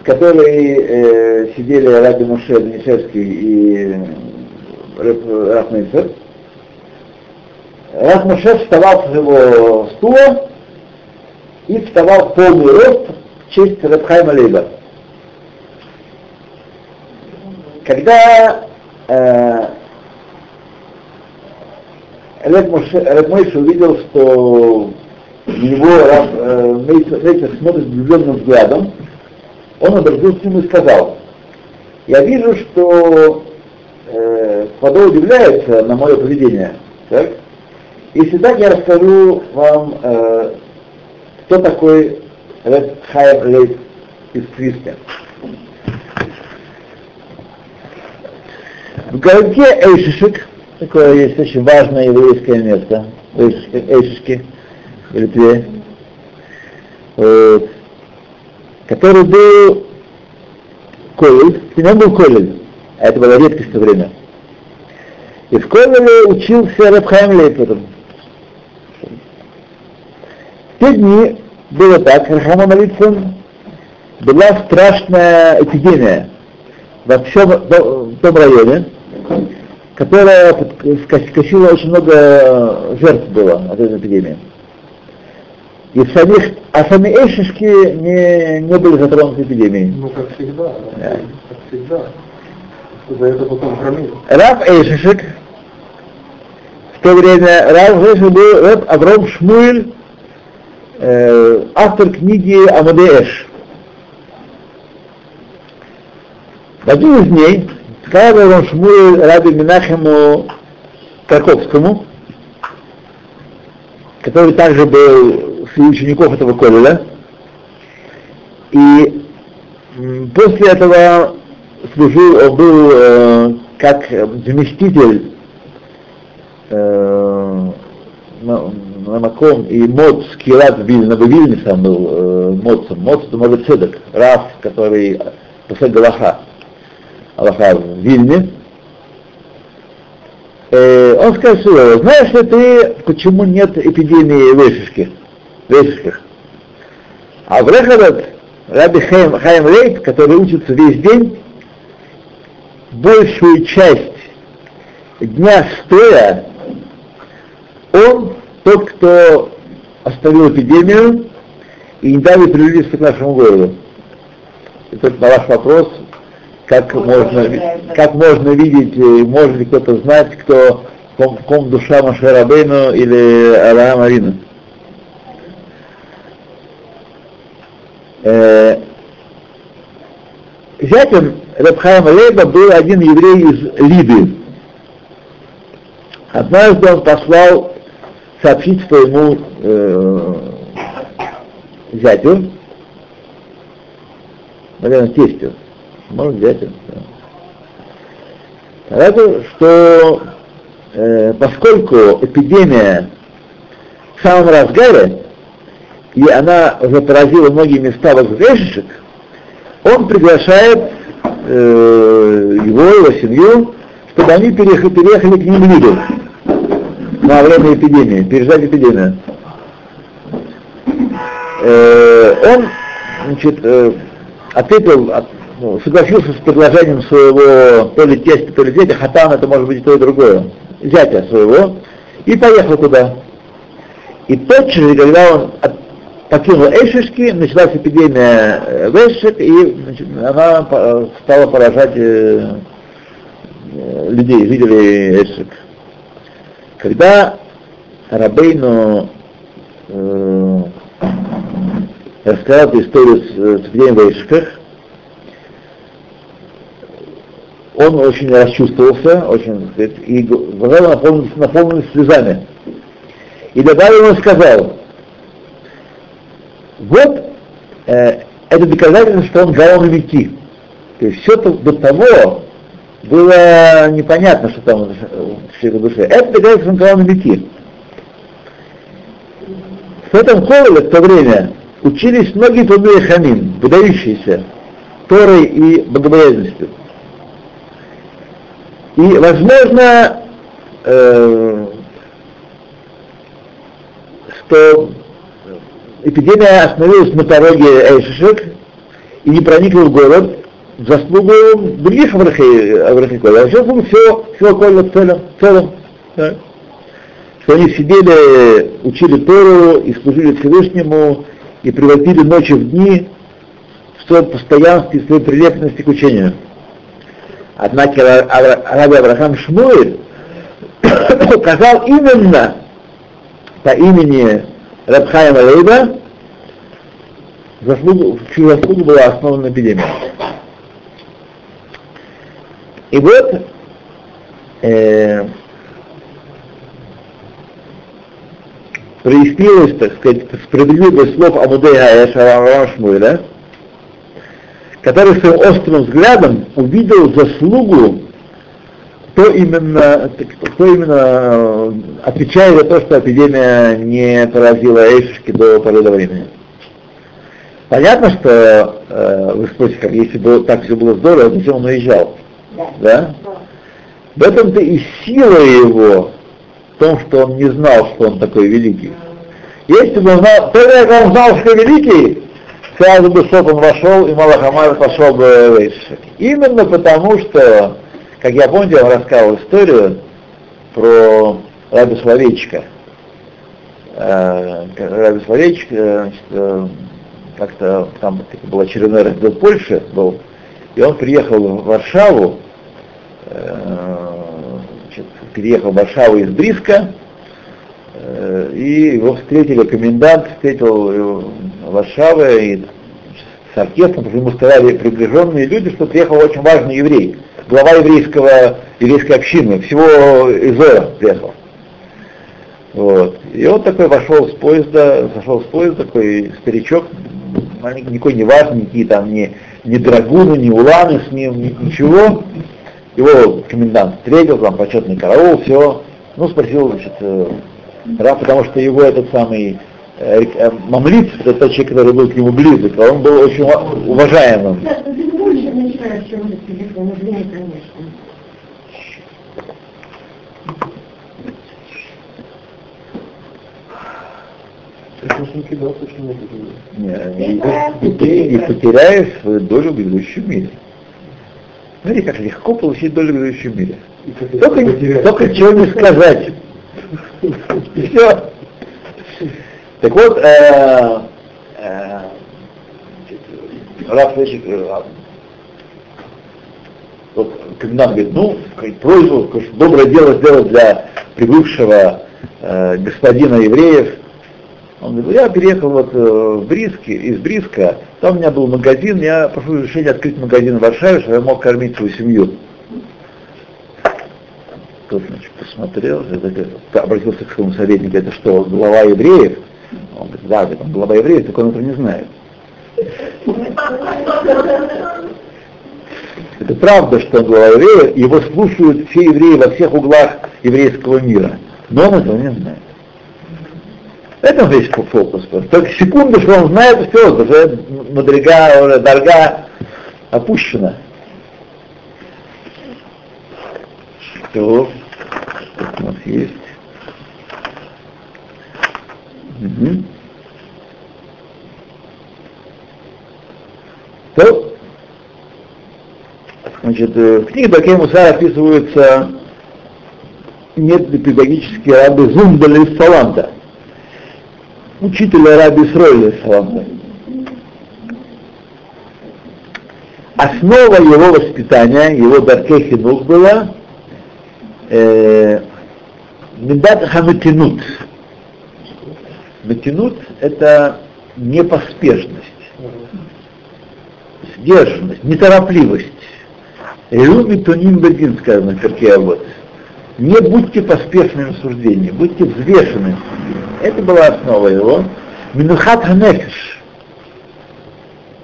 в которой э, сидели Раби Муше Данишевский и Рафмейцер, Рав Муше вставал с его стула и вставал в полный рост в честь Рабхайма Лейба. Когда э, Раб Мойша увидел, что его э, Мейцер смотрит влюбленным взглядом, он обратился к нему и сказал, я вижу, что э, удивляется на мое поведение. Так? Если так, я расскажу вам, э, кто такой Ред Хайм Лейт из Криста. В городке Эйшишек, такое есть очень важное еврейское место, Эйшишки, Эйшишки в Литве, вот, который был Колель, нему был Колель, а это была редкость в то время. И в Колеле учился Рабхайм Лейпер. В те дни было так, Рахамон Алицин, была страшная эпидемия во всем в том районе, которая скосила очень много жертв было от этой эпидемии. И самих, а сами эшишки не, не были затронуты эпидемией. Ну, как всегда, да. Да. как всегда. За это потом хранили. Раб Эйшишек, в то время Раб Эйшишек был Раб Авром Шмуэль, э, автор книги Амадеэш. В один из дней сказал Авром Шмуэль Раби Минахему Краковскому, который также был среди учеников этого колледжа, и после этого служил, он был э, как заместитель э, на, на Маком и Моц Кират Вильна, в Вильне сам был э, Моцом. Моц это может Цедек, Раф, который после Галаха, Аллаха в Вильне. Э, он сказал, знаешь ли ты, почему нет эпидемии в Эшишках? А в Рехарат Раби Хайм, Хайм Рейт, который учится весь день, большую часть дня стоя, он тот, кто остановил эпидемию и не дали приблизиться к нашему городу. И тут на ваш вопрос, как можно, ви- как можно видеть, э, может ли кто-то знать, кто в ком, ком душа Маше Рабейну или Алаам Арина. Э, Зятем Рабхайма Лейба был один еврей из Лиды. Однажды он послал сообщить своему э, зятю, наверное, тестю, может, зятю, да. Что э, поскольку эпидемия в самом разгаре, и она уже поразила многие места возгрешек, он приглашает э, его, его семью, чтобы они переехали, переехали к ним в Лиду на время эпидемии, переждать эпидемию. Э, он значит, э, ответил, от- ну, согласился с предложением своего то ли тестя, то ли зятя, хатан это может быть и то, и другое, зятя своего, и поехал туда. И тотчас же, когда он от- покинул Эшишки, началась эпидемия э, в Эшик, и она стала поражать э, э, людей, жителей Эшик. Когда Рабейну э, рассказал эту историю с, с Евгением Вейшках, он очень расчувствовался, очень, и глаза наполнились, наполнились слезами. И добавил ему сказал, вот э, это доказательство, что он Гаон Вики. То есть все до того было непонятно, что там в его душе. Это доказательство, что он Гаон Вики. В этом коле в то время учились многие Тумей Хамин, выдающиеся Торой и богобоязненностью. И, возможно, э, что эпидемия остановилась на пороге Эйшишек и не проникла в город в заслугу других Аврахиков, а в заслугу всего, всего Коля в целом. В целом да. Что они сидели, учили Тору и служили Всевышнему, и превратили ночи в дни в своем постоянстве, в своей прилепности к учению. Однако Раби Авраам Шмуэль *coughs* указал именно по имени Рабхайма Лейба, заслугу, чью заслугу была основана эпидемия. И вот э, прояснилось, так сказать, справедливость слов Амудея Авраама Шмуэля, который своим острым взглядом увидел заслугу, кто именно, кто именно э, отвечает за то, что эпидемия не поразила Эйшишки до поры до времени. Понятно, что э, вы спросите, как если бы так все было здорово, зачем он уезжал? Да? да? В этом-то и сила его в том, что он не знал, что он такой великий. Если бы он знал, тогда он знал, что великий, сразу бы Сотон вошел, и Малахамар пошел бы в Эйшишек. Именно потому, что, как я помню, я вам рассказывал историю про Раби Словечка. Э, Раби Словечек, э, э, как-то там был очередной раздел Польши, был, и он приехал в Варшаву, значит, переехал в Варшаву из Бриска, и его встретили, комендант встретил Варшавы и с оркестром, потому что ему сказали приближенные люди, что приехал очень важный еврей, глава еврейского, еврейской общины, всего Изоя приехал. Вот. И он такой вошел с поезда, сошел с поезда, такой старичок, никакой не важный, никакие там ни, ни драгуны, ни уланы с ним, ни, ничего. Его комендант встретил, там почетный караул, все. Ну, спросил, значит, э, Раф, потому что его этот самый э, э, Мамлиц, это тот человек, который был к нему близок, он был очень уважаемым. Да, ты начинаешь, чем телефон, извини, конечно. Не, ты не потеряешь свою долю в грядущем мире. Смотри, как легко получить долю в грядущем мире. Только, только чего не сказать. Все. Так вот, э, э, Раф э, вот комендант говорит, ну, просьбу, доброе дело сделать для прибывшего э, господина евреев. Он говорит, я переехал вот э, в Бриски, из Бриска, там у меня был магазин, я прошу разрешения открыть магазин в Варшаве, чтобы я мог кормить свою семью. Тот, значит, посмотрел, обратился к своему советнику, это что, глава евреев? Он говорит, да, это глава евреев, только он этого не знает. Это правда, что он глава евреев, его слушают все евреи во всех углах еврейского мира, но он этого не знает. Это весь фокус. Только секунду, что он знает, все, уже мадрига, уже дорога опущена. То, у нас есть. Угу. То, значит, э, в книге Бакей Мусар описываются методы педагогические рабы Зумдаля из Саланта, учителя раби Сройля из Саланта. Основа его воспитания, его даркей хинух была э, Медат хаматинут. Матинут – это непоспешность, сдержанность, неторопливость. Люми туним бедин, сказано в перке вот. Не будьте поспешными в суждении, будьте взвешены. Это была основа его. Минухат ханефиш.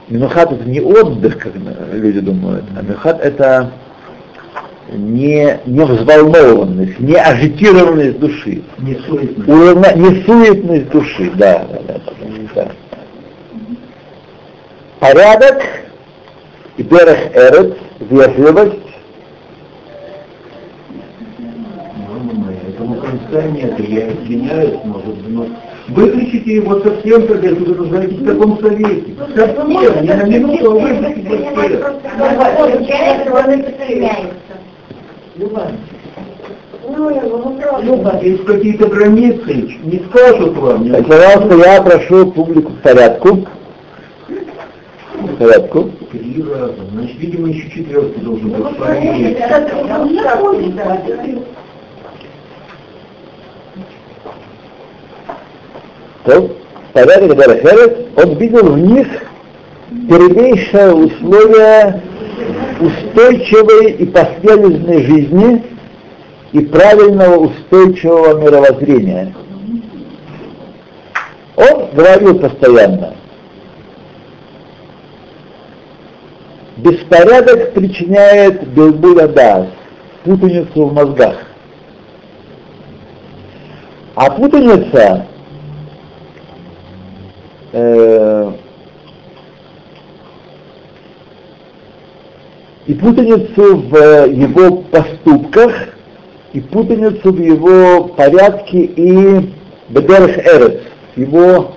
Минухат это не отдых, как люди думают, а минухат это не, не взволнованность, не агитированность души. Не суетность. Уравна, не суетность души, да, да, да, да. Порядок и берег эрет, вежливость, Мама моя, этому конца нет, я извиняюсь, может быть, но выключите его совсем, когда вы нуждаетесь в таком совете. Совсем, не на минуту, а выключите совсем. Люба, я. Люба, есть какие-то границы, не скажут вам. Пожалуйста, я прошу публику к порядку. К порядку. Три раза. Значит, видимо, еще четвертый должен Ну, быть. так, да. То порядок Дарахерет, он видел в них первейшее условие устойчивой и последовательной жизни и правильного устойчивого мировоззрения. Он говорил постоянно, беспорядок причиняет белбуля дас, путаницу в мозгах. А путаница э, и путаницу в его поступках, и путаницу в его порядке и бедерах эрец, его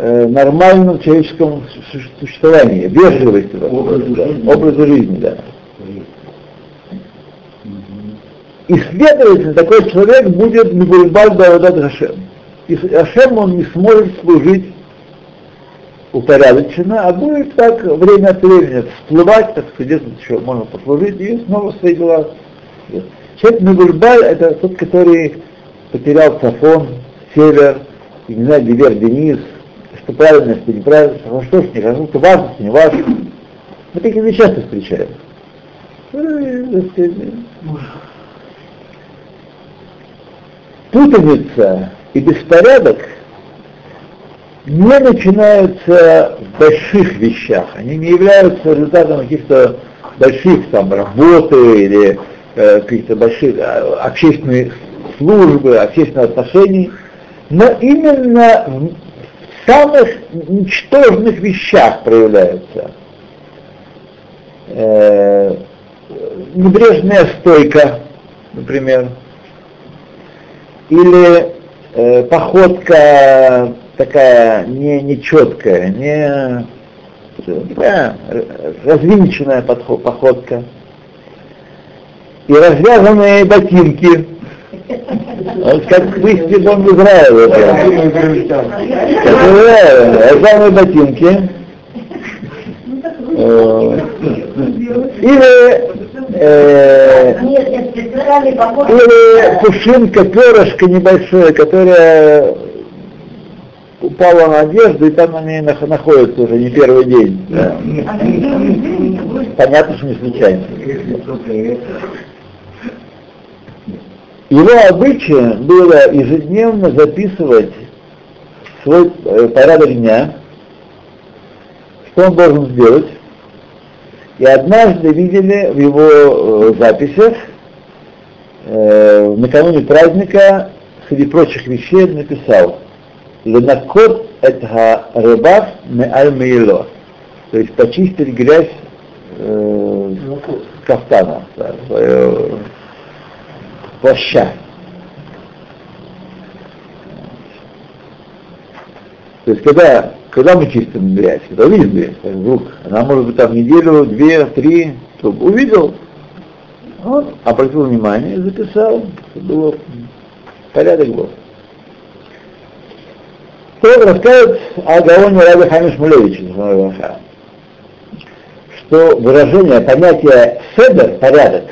э, нормальном человеческом су- существовании, вежливости, Образу да, жизни. образу жизни, да. И следовательно, такой человек будет Мигульбаль Давадат Хашем. И с Хашем он не сможет служить упорядоченно, а будет так время от времени всплывать, так сказать, где-то еще можно послужить, и снова свои дела. Человек Мигульбаль это тот, который потерял Сафон, Север, и не знаю, Дивер, Денис, что правильно, что неправильно, что что ж не хорошо, что важно, что не важно. Мы такие вещи часто встречаем. Сказать, путаница и беспорядок не начинаются в больших вещах, они не являются результатом каких-то больших там работы или э, каких-то больших э, общественных службы, общественных отношений, но именно самых ничтожных вещах проявляются. Э, небрежная стойка, например, или э, походка такая не нечеткая, не такая развинченная походка, и развязанные ботинки, как в Истибон в Израиле. это. Развязанные ботинки. Э, Или э, или пушинка, перышко небольшое, которое упало на одежду, и там на ней нах- находится уже не первый день. Да. Понятно, что не случайно. Это. Его обычаем было ежедневно записывать свой э, порядок дня, что он должен сделать. И однажды видели в его э, записях, э, накануне праздника, среди прочих вещей написал «Ленакот эт рыбав ме аль меило», то есть почистить грязь э, кафтана, да, своего плаща. То есть когда, когда мы чистим грязь, когда видим грязь, как вдруг, она может быть там неделю, две, три, чтобы увидел, он обратил внимание записал, было порядок был. То рассказывает о Гаоне Раби Хамиш что выражение, понятие седер, порядок,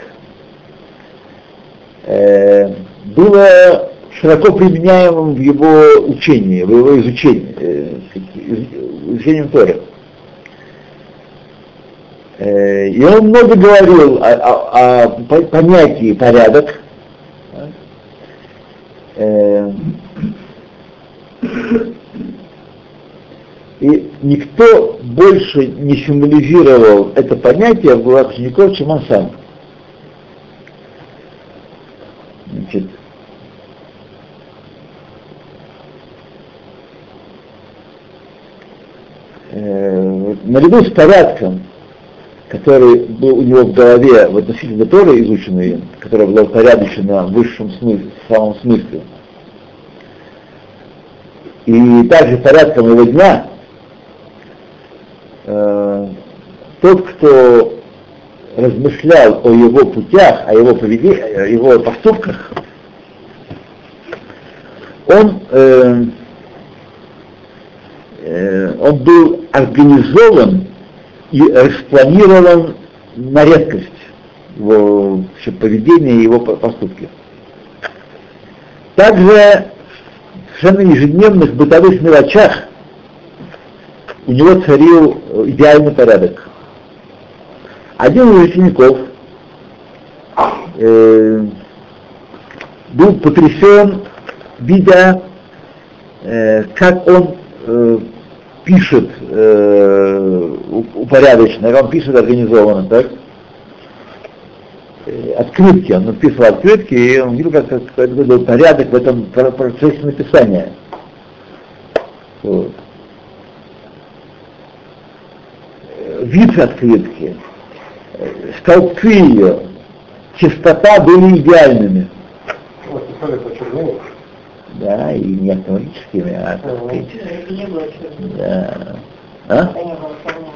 э, было широко применяемым в его учении, в его изучении, э, изучением Торы. Э, и он много говорил о, о, о понятии порядок. Э, и никто больше не символизировал это понятие в глазах учеников, чем он сам. Значит, э, наряду с порядком, который был у него в голове в относительно Торы изученной, которая была упорядочена в высшем смысле, в самом смысле, и также порядком его дня, э, тот, кто размышлял о его путях, о его поведении, о его поступках, он, э, э, он был организован и распланирован на редкость его поведения и его поступки. Также в совершенно ежедневных бытовых мелочах у него царил идеальный порядок. Один из учеников э, был потрясен, видя, э, как он э, пишет э, упорядоченно, как он пишет организованно, так? Э, открытки, он написал открытки, и он видел, как, как был порядок в этом процессе написания. Вот. Э, вид открытки, столбцы ее, чистота были идеальными. Да, и не автоматическими, а так сказать. Не было чернил. Да. А? Это не было чернил.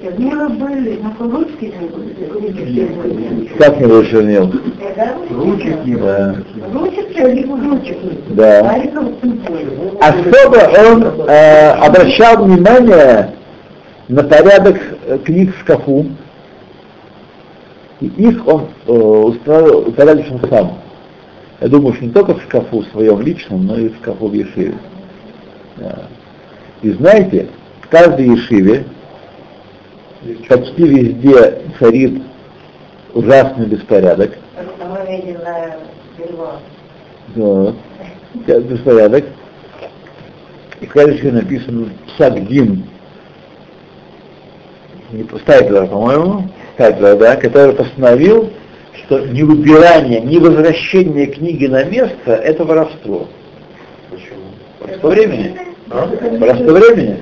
Чернила были, но ручки не были. Как не было чернил? Да, Ручек не Да. было. Ручки, либо ручки. Да. Мариков не были. Особо он э, обращал внимание на порядок э, книг в шкафу. И их он э, устроил, упорядочил сам. Я думаю, что не только в шкафу своем личном, но и в шкафу в Ешиве. Да. И знаете, в каждой Ешиве почти везде царит ужасный беспорядок. Сейчас беспорядок. И в Ешиве написан Псагдин, не Стайплер, по-моему, Стайплер, да, который постановил, что ни убирание, ни возвращение книги на место – это воровство. Почему? Воровство времени. А? Воровство времени.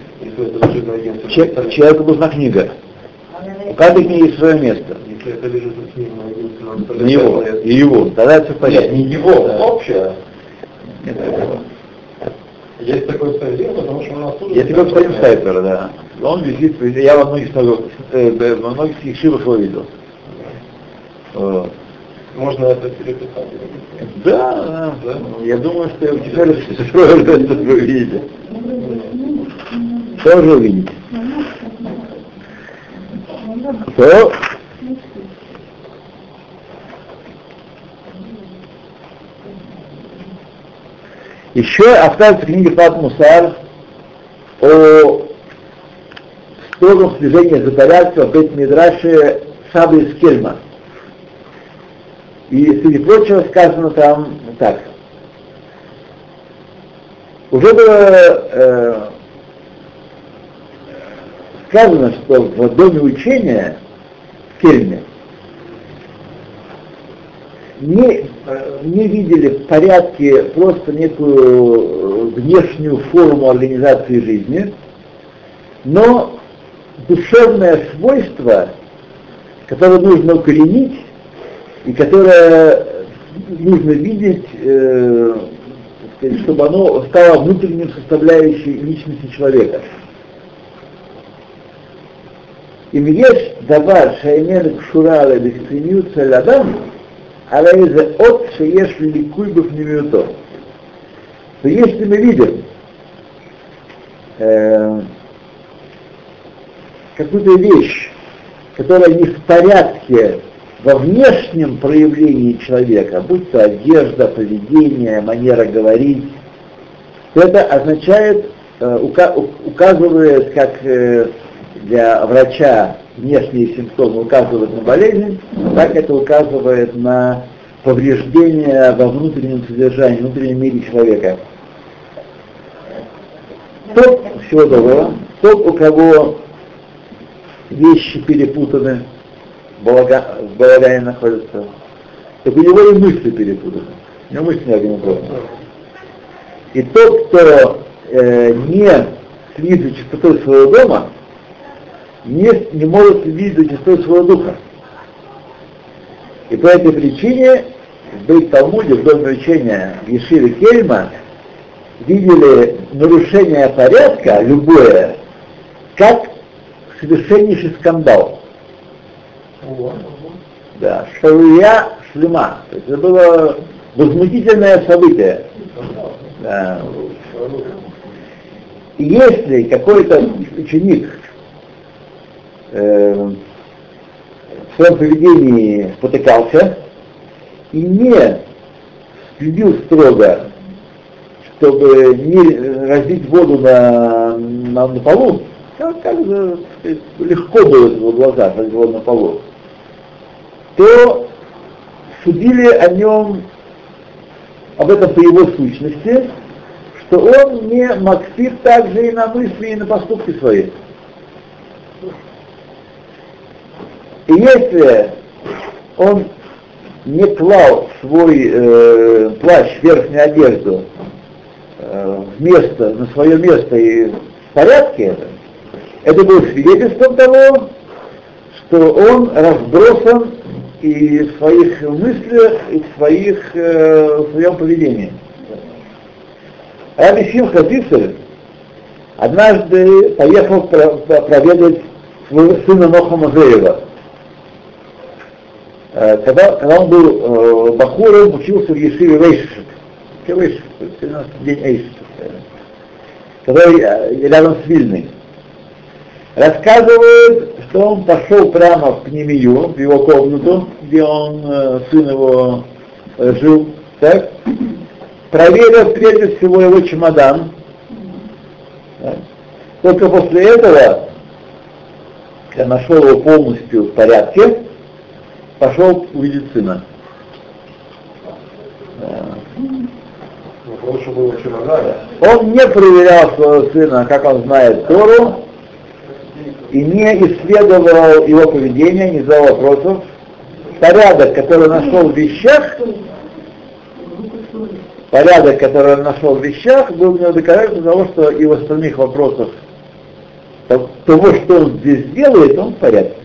Че- человеку нужна книга. У каждой книги есть свое место. Если это лежит на книге на агентстве, надо На его, и его. Тогда это в порядке. Нет, не его, Да. общее. Нет, такого. Есть такой стадион, потому что у нас тоже... Если вы посмотрим Стайпера, да. Он висит, я во многих, э, во многих ешивах его видел. Вот. Можно это переписать. Да, да, Да? Я думаю, что теперь *laughs* тоже это вы увидите. Тоже увидите. То еще остается книга Фат Мусар о строгом слежении за порядком в Бет Мидраше Сабы из Кельма. И среди прочего сказано там так. Уже было э, сказано, что в доме учения в Кельме не, э, не видели в порядке просто некую э, внешнюю форму организации жизни, но душевное свойство, которое нужно укоренить и которое нужно видеть, э, чтобы оно стало внутренним составляющей личности человека. И есть давар шаймен кшурала бесценю цель Алейзе от шееш ликуй бы в то. То если мы видим э, какую-то вещь, которая не в порядке во внешнем проявлении человека, будь то одежда, поведение, манера говорить, то это означает, э, указывает, как э, для врача внешние симптомы указывают на болезнь, так это указывает на повреждение во внутреннем содержании, внутреннем мире человека. Тот, всего доброго, тот, у кого вещи перепутаны, в балагане находятся, так у него и мысли перепутаны. У него мысли организованы. И тот, кто э, не следит за чистотой своего дома, не, не может следить за чистотой своего духа. И по этой причине в Талмуде, в доме учения Ешивы Кельма, видели нарушение порядка, любое, как совершеннейший скандал. Да, шаруя шлема. То есть это было возмутительное событие. Да. И если какой-то ученик э, в своем поведении спотыкался и не следил строго, чтобы не разлить воду на, на, на полу, как, как же легко было в его разлить воду на полу, то судили о нем, об этом по его сущности, что он не максит также и на мысли, и на поступки свои. И если он не клал свой э, плащ, верхнюю одежду э, место, на свое место и в порядке это, это было свидетельством того, что он разбросан и в своих мыслях, и в, своих, э, в своем поведении. Раби Симха однажды поехал проведать своего сына Ноха Мазеева. Э, когда, когда он был э, Бахуром, учился в Ешиве Вейшишек. Вейшишек, 17 день Эйшишек, который э, рядом с Вильной. Рассказывает, что он пошел прямо в Пнемию, в его комнату, где он, э, сын его, э, жил, так, проверил прежде всего его чемодан. Так. Только после этого, когда нашел его полностью в порядке, пошел увидеть сына. Он не проверял своего сына, как он знает Тору, и не исследовал его поведение, не задал вопросов. Порядок, который нашел в вещах, порядок, который он нашел в вещах, был него доказательством того, что и в остальных вопросах того, что он здесь делает, он в порядке.